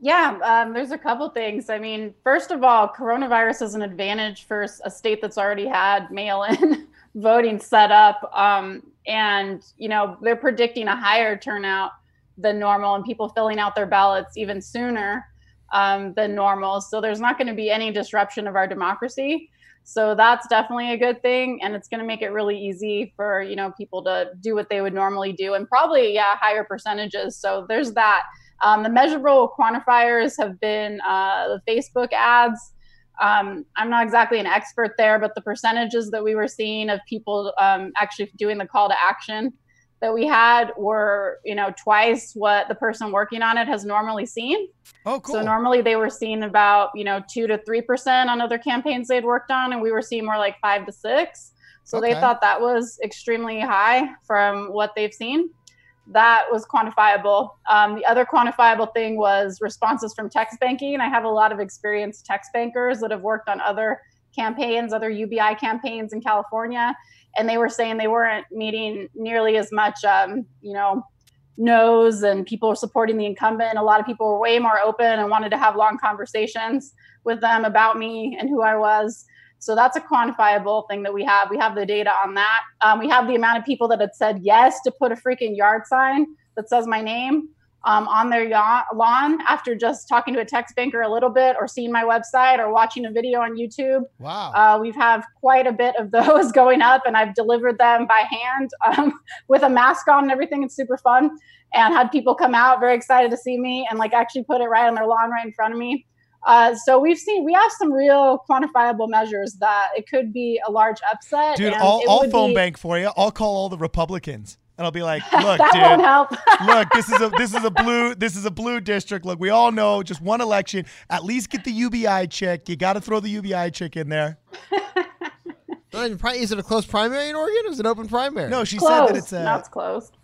Speaker 3: Yeah, um, there's a couple things. I mean, first of all, coronavirus is an advantage for a state that's already had mail in voting set up. Um, and, you know, they're predicting a higher turnout than normal and people filling out their ballots even sooner um, than normal. So there's not going to be any disruption of our democracy. So that's definitely a good thing, and it's going to make it really easy for you know people to do what they would normally do, and probably yeah higher percentages. So there's that. Um, the measurable quantifiers have been uh, the Facebook ads. Um, I'm not exactly an expert there, but the percentages that we were seeing of people um, actually doing the call to action that we had were, you know, twice what the person working on it has normally seen.
Speaker 1: Oh, cool.
Speaker 3: So normally they were seeing about, you know, two to three percent on other campaigns they'd worked on, and we were seeing more like five to six. So okay. they thought that was extremely high from what they've seen. That was quantifiable. Um, the other quantifiable thing was responses from text banking. I have a lot of experienced text bankers that have worked on other campaigns, other UBI campaigns in California, and they were saying they weren't meeting nearly as much, um, you know, no's and people were supporting the incumbent. A lot of people were way more open and wanted to have long conversations with them about me and who I was. So that's a quantifiable thing that we have. We have the data on that. Um, we have the amount of people that had said yes to put a freaking yard sign that says my name um, on their lawn after just talking to a text banker a little bit or seeing my website or watching a video on YouTube.
Speaker 1: Wow.
Speaker 3: Uh, we've have quite a bit of those going up, and I've delivered them by hand um, with a mask on and everything. It's super fun, and had people come out very excited to see me and like actually put it right on their lawn right in front of me. Uh, so we've seen we have some real quantifiable measures that it could be a large upset.
Speaker 1: Dude,
Speaker 3: and
Speaker 1: I'll, I'll phone
Speaker 3: be-
Speaker 1: bank for you. I'll call all the Republicans and I'll be like, look,
Speaker 3: that won't
Speaker 1: dude.
Speaker 3: help.
Speaker 1: Look, this is a this is a blue this is a blue district. Look, we all know just one election. At least get the UBI chick. You got to throw the UBI chick in there.
Speaker 2: Not Is it a closed primary in Oregon? Or is it open primary?
Speaker 1: No, she
Speaker 3: closed.
Speaker 1: said that it's a.
Speaker 3: That's closed.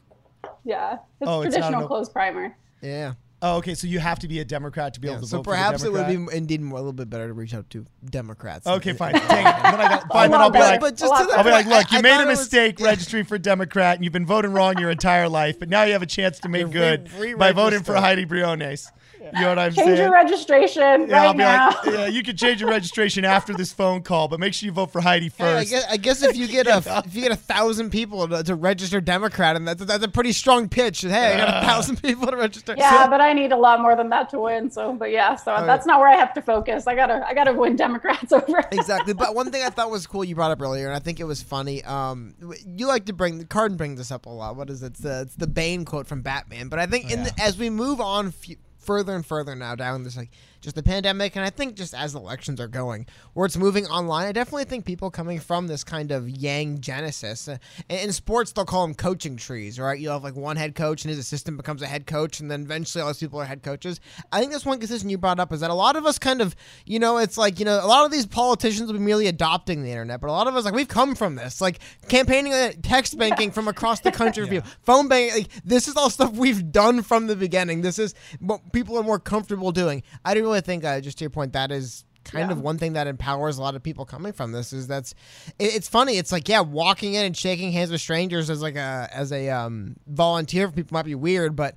Speaker 3: Yeah, it's
Speaker 1: Oh,
Speaker 3: traditional
Speaker 1: an op-
Speaker 3: closed primary.
Speaker 2: Yeah.
Speaker 1: Oh, okay. So you have to be a Democrat to be
Speaker 2: yeah.
Speaker 1: able to
Speaker 2: So
Speaker 1: vote So
Speaker 2: perhaps
Speaker 1: for
Speaker 2: it would be indeed more, a little bit better to reach out to Democrats.
Speaker 1: Okay, fine. Dang it. Then I got, fine. Then I'll be like,
Speaker 2: But just to the
Speaker 1: I'll be like, look,
Speaker 2: I-
Speaker 1: you
Speaker 2: I
Speaker 1: made a
Speaker 2: it was-
Speaker 1: mistake registering for Democrat, and you've been voting wrong your entire life, but now you have a chance to make good
Speaker 2: re-
Speaker 1: by voting for. Heidi Briones. You know what I'm
Speaker 3: Change
Speaker 1: saying?
Speaker 3: Change your registration
Speaker 1: yeah, I'll
Speaker 3: right
Speaker 1: be
Speaker 3: now.
Speaker 1: like, yeah, you can change your registration after this phone call, but make sure you vote for Heidi
Speaker 2: Hey, I
Speaker 1: first.
Speaker 2: guess, I guess if you get a if you get a thousand people to, to register Democrat, and that's that's a pretty strong pitch. Hey, I got a thousand people to register.
Speaker 3: yeah, but I need a lot more than that to win. So, but yeah, so
Speaker 2: right.
Speaker 3: that's not where I have to focus. I gotta, I gotta win Democrats over.
Speaker 2: exactly. But one thing I thought was cool you brought up earlier, and I think it was funny. Um, you like to bring Cardin brings this up a lot. What is it? It's the it's the Bane quote from Batman. But I think in
Speaker 1: Yeah.
Speaker 2: the, as we move on. F- further and further now down this like just the pandemic and i think just as elections are going where it's moving online i definitely think people coming from this kind of yang genesis uh, in, in sports they'll call them coaching trees right? You'll have like one head coach and his assistant becomes a head coach and then eventually all these people are head coaches. I think that's one decision you brought up is that a lot of us kind of you know it's like you know a lot of these politicians will be merely adopting the internet but a lot of us like we've come from this like campaigning uh, text banking from across the country for you phone banking like this is all stuff we've done from the beginning. This is what people are more comfortable doing. I do really think uh, just to your point that is kind
Speaker 3: Yeah.
Speaker 2: of one thing that empowers a lot of people coming from this is that's it, it's funny it's like yeah walking in and shaking hands with strangers as like a as a um, volunteer for people might be weird but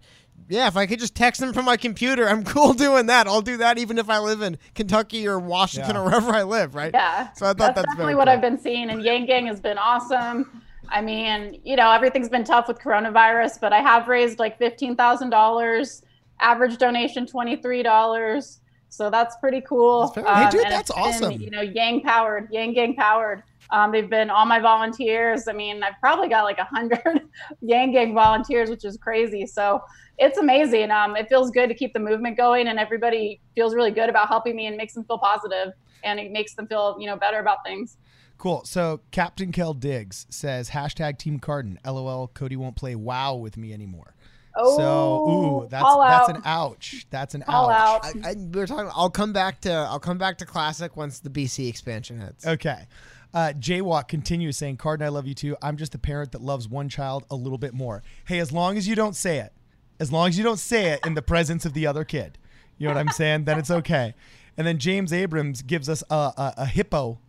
Speaker 2: yeah if i could just text them from my computer i'm cool doing that i'll do that even if i live in kentucky or washington
Speaker 1: Yeah.
Speaker 2: or wherever i live right
Speaker 3: Yeah.
Speaker 2: so i thought
Speaker 3: that's,
Speaker 2: that's,
Speaker 3: definitely
Speaker 2: very
Speaker 3: what
Speaker 2: cool.
Speaker 3: I've been seeing. And Yang Gang has been awesome. I mean, you know, everything's been tough with coronavirus, but I have raised like fifteen thousand dollars. Average donation twenty three dollars. So that's pretty cool.
Speaker 2: That's very-
Speaker 1: Hey, dude, that's
Speaker 3: it's been,
Speaker 1: awesome.
Speaker 3: you know, Yang powered, Yang Gang powered. Um, they've been all my volunteers. I mean, I've probably got like a hundred Yang Gang volunteers, which is crazy. So it's amazing. Um, it feels good to keep the movement going, and everybody feels really good about helping me and makes them feel positive, and it makes them feel you know better about things.
Speaker 1: Cool. So Captain Kel Diggs says hashtag Team Cardin. LOL. Cody won't play WoW with me anymore.
Speaker 3: Oh,
Speaker 1: so ooh, that's that's
Speaker 3: out.
Speaker 1: an ouch. That's an
Speaker 3: call
Speaker 1: ouch.
Speaker 3: out.
Speaker 2: I, I, we were talking. I'll come back to. I'll come back to classic once the BC expansion hits.
Speaker 1: Okay. Uh, Jaywalk continues saying, Cardin, I love you too. I'm just a parent that loves one child a little bit more. Hey, as long as you don't say it, as long as you don't say it in the presence of the other kid, you know what I'm saying? then it's okay. And then James Abrams gives us a, a, a hippo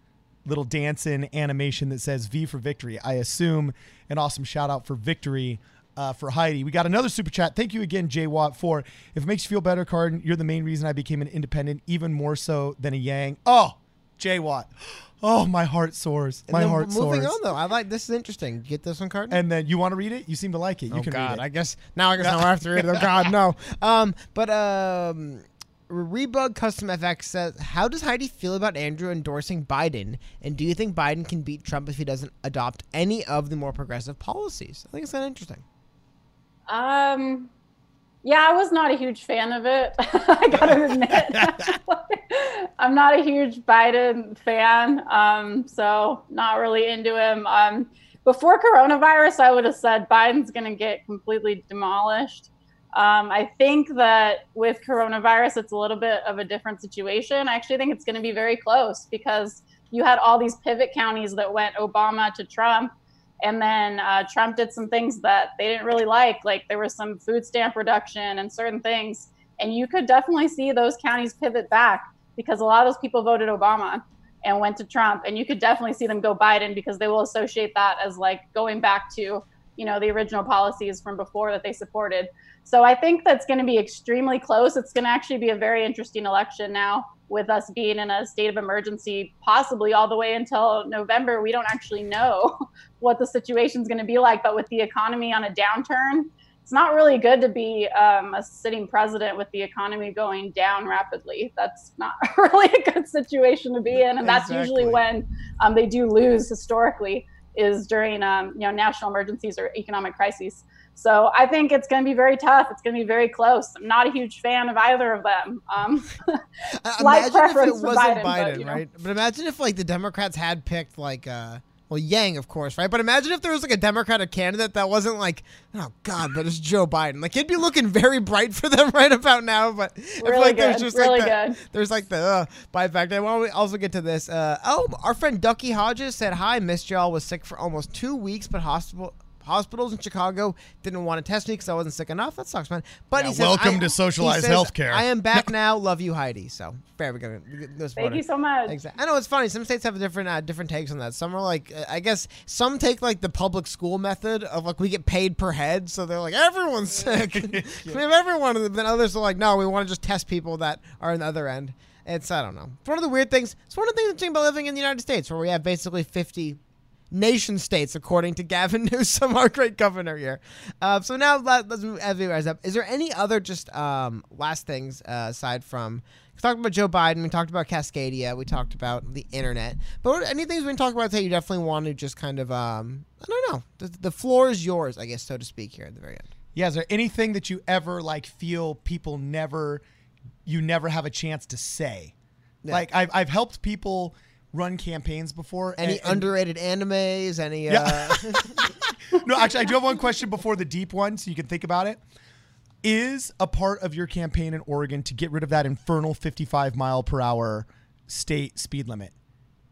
Speaker 1: little dancing animation that says V for victory. I assume an awesome shout out for victory uh, for Heidi. We got another super chat. Thank you again, Jay Watt, for if it makes you feel better, Cardin, you're the main reason I became an independent, even more so than a Yang. Oh, Jay Watt. Oh, my heart soars. My
Speaker 2: then
Speaker 1: heart
Speaker 2: moving
Speaker 1: soars.
Speaker 2: on though, I like this is interesting. Get this one card.
Speaker 1: And then you want to read it? You seem to like it. You
Speaker 2: oh
Speaker 1: can
Speaker 2: God,
Speaker 1: read it.
Speaker 2: I guess now I guess now I have to read it. Oh God, no. Um, but um, Rebug Custom FX says, how does Heidi feel about Andrew endorsing Biden, and do you think Biden can beat Trump if he doesn't adopt any of the more progressive policies? I think it's kind of interesting.
Speaker 3: Um, yeah, I was not a huge fan of it. I gotta admit, I'm not a huge Biden fan. Um, so not really into him. Um, before coronavirus, I would have said Biden's gonna get completely demolished. Um, I think that with coronavirus, it's a little bit of a different situation. I actually think it's going to be very close because you had all these pivot counties that went Obama to Trump, and then uh, Trump did some things that they didn't really like. Like there was some food stamp reduction and certain things, and you could definitely see those counties pivot back because a lot of those people voted Obama and went to Trump, and you could definitely see them go Biden because they will associate that as like going back to you know the original policies from before that they supported. So I think that's going to be extremely close. It's going to actually be a very interesting election now with us being in a state of emergency, possibly all the way until November. We don't actually know what the situation is going to be like, but with the economy on a downturn, it's not really good to be um, a sitting president with the economy going down rapidly. That's not really a good situation to be in, and that's
Speaker 2: Exactly.
Speaker 3: usually when um, they do lose historically is during um, you know national emergencies or economic crises. So I think it's going to be very tough. It's going to be very close. I'm not a huge fan of either of them. Um,
Speaker 2: imagine if it wasn't
Speaker 3: Biden,
Speaker 2: Biden,
Speaker 3: but, you know.
Speaker 2: right? But imagine if like the Democrats had picked like uh well Yang, of course, right? But imagine if there was like a Democratic candidate that wasn't like, oh God, but it's Joe Biden. Like it'd be looking very bright for them right about now. But I
Speaker 3: Really
Speaker 2: like there's
Speaker 3: good,
Speaker 2: just
Speaker 3: really
Speaker 2: like the,
Speaker 3: good.
Speaker 2: there's like the uh, Biden factor. Why don't we also get to this? Uh, oh, our friend Ducky Hodges said hi. Missed y'all. Was sick for almost two weeks, but hospital. Hospitals in Chicago didn't want to test me because I wasn't sick enough. That sucks, man. But
Speaker 4: Yeah,
Speaker 2: he says,
Speaker 4: welcome
Speaker 2: I-
Speaker 4: to
Speaker 2: he
Speaker 4: socialized
Speaker 2: says,
Speaker 4: healthcare.
Speaker 2: I am back now. Love you, Heidi. So fair. We got no
Speaker 3: thank you so much.
Speaker 2: Exactly. I know it's funny. Some states have different uh, different takes on that. Some are like, uh, I guess some take like the public school method of like we get paid per head, so they're like everyone's sick. we have everyone. And then others are like, no, we want to just test people that are on the other end. It's I don't know. It's one of the weird things. It's one of the things that's interesting about living in the United States, where we have basically fifty nation states, according to Gavin Newsom, our great governor here. Uh, so now let, let's move we up. Is there any other just um, last things uh, aside from we talked about Joe Biden, we talked about Cascadia, we talked about the internet, but what, any things we can talk about today, you definitely want to just kind of um, I don't know. The, the floor is yours, I guess, so to speak, here at the very end.
Speaker 1: Yeah, is there anything that you ever like feel people never you never have a chance to say?
Speaker 2: Yeah.
Speaker 1: Like I've I've helped people run campaigns before.
Speaker 2: Any
Speaker 1: and- and-
Speaker 2: underrated animes? Any?
Speaker 1: Yeah.
Speaker 2: Uh,
Speaker 1: no, actually, I do have one question before the deep one, so you can think about it. Is a part of your campaign in Oregon to get rid of that infernal 55 mile per hour state speed limit?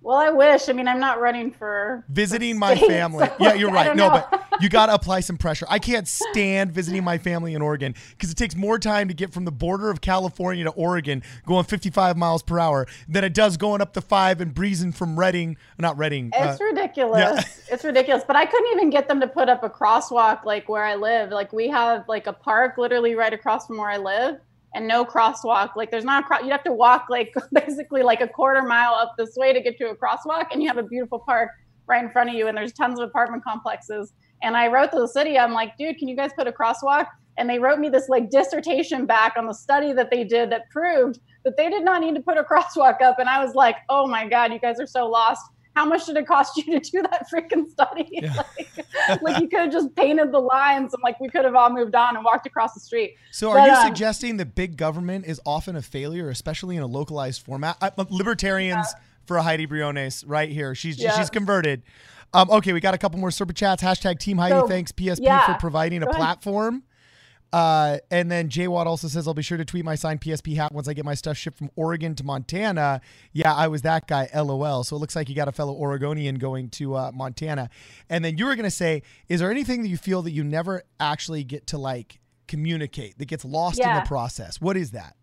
Speaker 3: Well, I wish. I mean, I'm not running for
Speaker 1: Visiting
Speaker 3: for
Speaker 1: my
Speaker 3: state,
Speaker 1: family.
Speaker 3: so,
Speaker 1: Yeah, you're right. No, but you got to apply some pressure. I can't stand visiting my family in Oregon because it takes more time to get from the border of California to Oregon going 55 miles per hour than it does going up the five and breezing from Reading, not Reading.
Speaker 3: It's
Speaker 1: uh,
Speaker 3: ridiculous. It's ridiculous. But I couldn't even get them to put up a crosswalk like where I live. Like we have like a park literally right across from where I live and no crosswalk. Like there's not a cross you'd have to walk like basically like a quarter mile up this way to get to a crosswalk and you have a beautiful park right in front of you and there's tons of apartment complexes. And I wrote to the city, I'm like, dude, can you guys put a crosswalk? And they wrote me this like dissertation back on the study that they did that proved that they did not need to put a crosswalk up. And I was like, oh my God, you guys are so lost. How much did it cost you to do that freaking study? like, like you could have just painted the lines and like we could have all moved on and walked across the street.
Speaker 1: So, are
Speaker 3: But,
Speaker 1: you
Speaker 3: um,
Speaker 1: suggesting that big government is often a failure, especially in a localized format? I, libertarians for Heidi Briones right here. She's
Speaker 3: Yeah.
Speaker 1: she's converted. Um, okay, we got a couple more super chats. Hashtag Team Heidi.
Speaker 3: So,
Speaker 1: thanks PSP
Speaker 3: yeah,
Speaker 1: for providing a
Speaker 3: go ahead.
Speaker 1: platform. Uh, and then Jay Watt also says, I'll be sure to tweet my signed PSP hat once I get my stuff shipped from Oregon to Montana. Yeah, I was that guy, LOL. So it looks like you got a fellow Oregonian going to uh, Montana. And then you were going to say, is there anything that you feel that you never actually get to like communicate that gets lost in the process? What is that?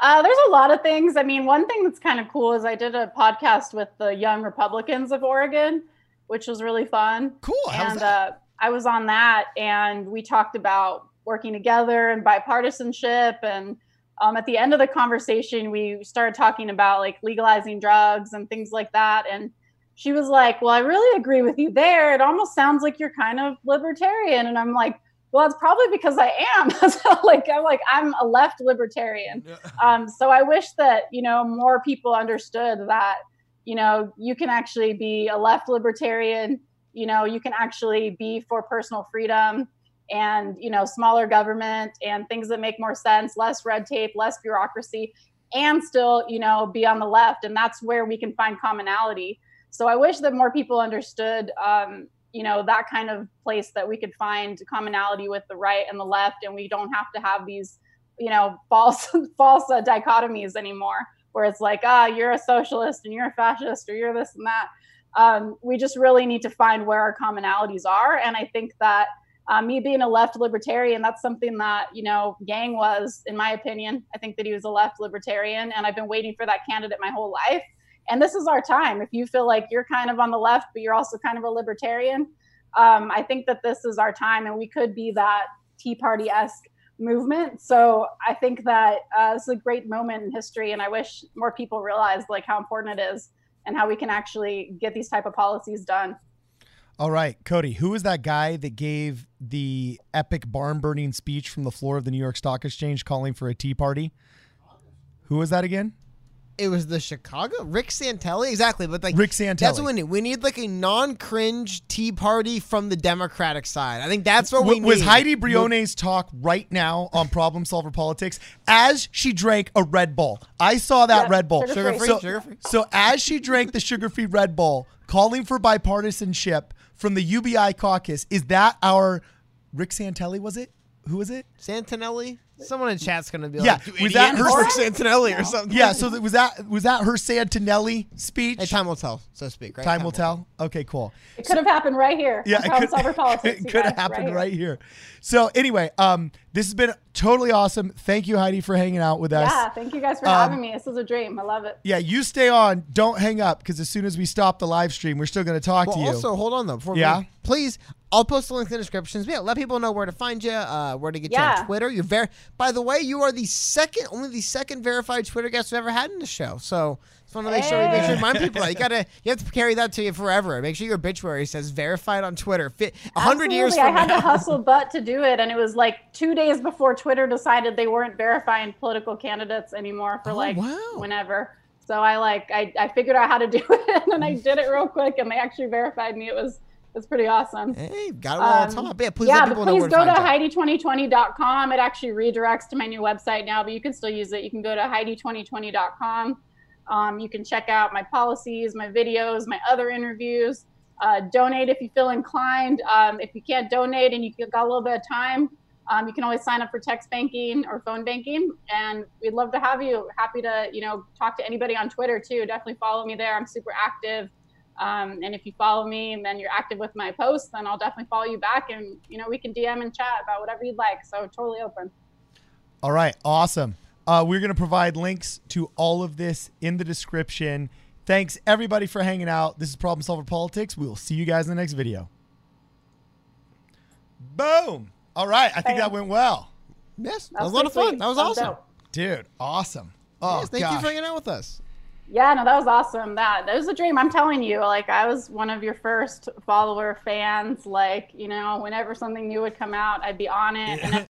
Speaker 3: Uh, there's a lot of things. I mean, one thing that's kind of cool is I did a podcast with the Young Republicans of Oregon, which was really fun.
Speaker 1: Cool. How
Speaker 3: and uh, I was on that, and we talked about working together and bipartisanship. And um, at the end of the conversation, we started talking about like legalizing drugs and things like that. And she was like, "Well, I really agree with you there. It almost sounds like you're kind of libertarian." And I'm like, "Well, it's probably because I am. so, like, I'm like I'm a left libertarian." um, so I wish that you know more people understood that you know you can actually be a left libertarian. You know, you can actually be for personal freedom and you know smaller government and things that make more sense, less red tape, less bureaucracy, and still you know be on the left. And that's where we can find commonality. So I wish that more people understood. Um, you know that kind of place that we could find commonality with the right and the left and we don't have to have these you know false false uh, dichotomies anymore where it's like ah you're a socialist and you're a fascist or you're this and that um, we just really need to find where our commonalities are and i think that uh, me being a left libertarian that's something that you know Yang was in my opinion i think that he was a left libertarian and i've been waiting for that candidate my whole life and this is our time if you feel like you're kind of on the left but you're also kind of a libertarian um, I think that this is our time, and we could be that Tea Party esque movement. So I think that uh, this is a great moment in history, and I wish more people realized like how important it is and how we can actually get these type of policies done.
Speaker 1: All right, Cody, who was that guy that gave the epic barn burning speech from the floor of the New York Stock Exchange calling for a tea party? Who was that again?
Speaker 2: It was the Chicago Rick Santelli, exactly. But like
Speaker 1: Rick Santelli.
Speaker 2: that's what we need. We need like a non-cringe Tea Party from the Democratic side. I think that's what we
Speaker 1: W- was
Speaker 2: need.
Speaker 1: Heidi Briones' talk right now on Problem Solver Politics as she drank a Red Bull. I saw that
Speaker 3: Yeah,
Speaker 1: Red Bull.
Speaker 3: sugar-free.
Speaker 1: So,
Speaker 2: Sugar-free.
Speaker 1: so as she drank the sugar-free Red Bull, calling for bipartisanship from the UBI caucus, is that our Rick Santelli? Was it? Who was it?
Speaker 2: Santinelli. Someone in chat's gonna be
Speaker 1: Yeah,
Speaker 2: like, "You
Speaker 1: was that her-
Speaker 2: it's Rick Santinelli or something?
Speaker 1: Yeah. So that, was that was that her Santinelli speech?
Speaker 2: Hey, time will tell, so to speak. Right?
Speaker 1: Time will tell. Okay, cool.
Speaker 3: It could have happened right here.
Speaker 1: Yeah, it could,
Speaker 3: Solver Politics.
Speaker 1: it
Speaker 3: you
Speaker 1: could have
Speaker 3: guys,
Speaker 1: happened
Speaker 3: here.
Speaker 1: right here. So anyway, um, this has been totally awesome. Thank you, Heidi, for hanging out with us.
Speaker 3: Yeah, thank you guys for
Speaker 1: Um,
Speaker 3: having me. This is a dream. I love it.
Speaker 1: Yeah, you stay on. Don't hang up because as soon as we stop the live stream, we're still going to talk
Speaker 2: Well,
Speaker 1: to you.
Speaker 2: also hold on though. Before
Speaker 1: Yeah?
Speaker 2: we, please, I'll post the link in the descriptions. Yeah, let people know where to find you, uh, where to get you on Twitter. You're very. By the way, you are the second, only the second verified Twitter guest we've ever had in the show. So just want to make sure we make sure to remind people that you gotta you have to carry that to you forever. Make sure your obituary says verified on Twitter. Fit a hundred years
Speaker 3: Absolutely.
Speaker 2: from
Speaker 3: I had
Speaker 2: now.
Speaker 3: to hustle butt to do it, and it was like two days before Twitter decided they weren't verifying political candidates anymore for
Speaker 2: Oh,
Speaker 3: like
Speaker 2: wow.
Speaker 3: whenever. So I like I, I figured out how to do it, and I did it real quick, and they actually verified me. It was it was pretty awesome.
Speaker 2: Hey, got it all on
Speaker 3: Um,
Speaker 2: top. Yeah, please
Speaker 3: yeah,
Speaker 2: let people
Speaker 3: please
Speaker 2: where to
Speaker 3: go to
Speaker 2: find
Speaker 3: heidi2020.com. It actually redirects to my new website now, but you can still use it. You can go to heidi2020.com. Um, you can check out my policies, my videos, my other interviews. Uh, donate if you feel inclined. Um, if you can't donate and you got a little bit of time, um, you can always sign up for text banking or phone banking, and we'd love to have you. Happy to you know talk to anybody on Twitter too. Definitely follow me there. I'm super active. Um, and if you follow me and then you're active with my posts, then I'll definitely follow you back and, you know, we can DM and chat about whatever you'd like. So totally open.
Speaker 1: All right, awesome. Uh, we're going to provide links to all of this in the description. Thanks everybody for hanging out. This is Problem Solver Politics. We will see you guys in the next video. Boom. All right, I think that went well,
Speaker 2: Yes, that
Speaker 3: That
Speaker 2: was a lot of fun.
Speaker 3: sweet.
Speaker 2: That was awesome.
Speaker 3: dope.
Speaker 1: dude. Awesome. Oh
Speaker 2: yes, thank you for hanging out with us.
Speaker 3: Yeah, no, that was awesome. That that was a dream. I'm telling you, like I was one of your first follower fans. Like, you know, whenever something new would come out, I'd be on it. And if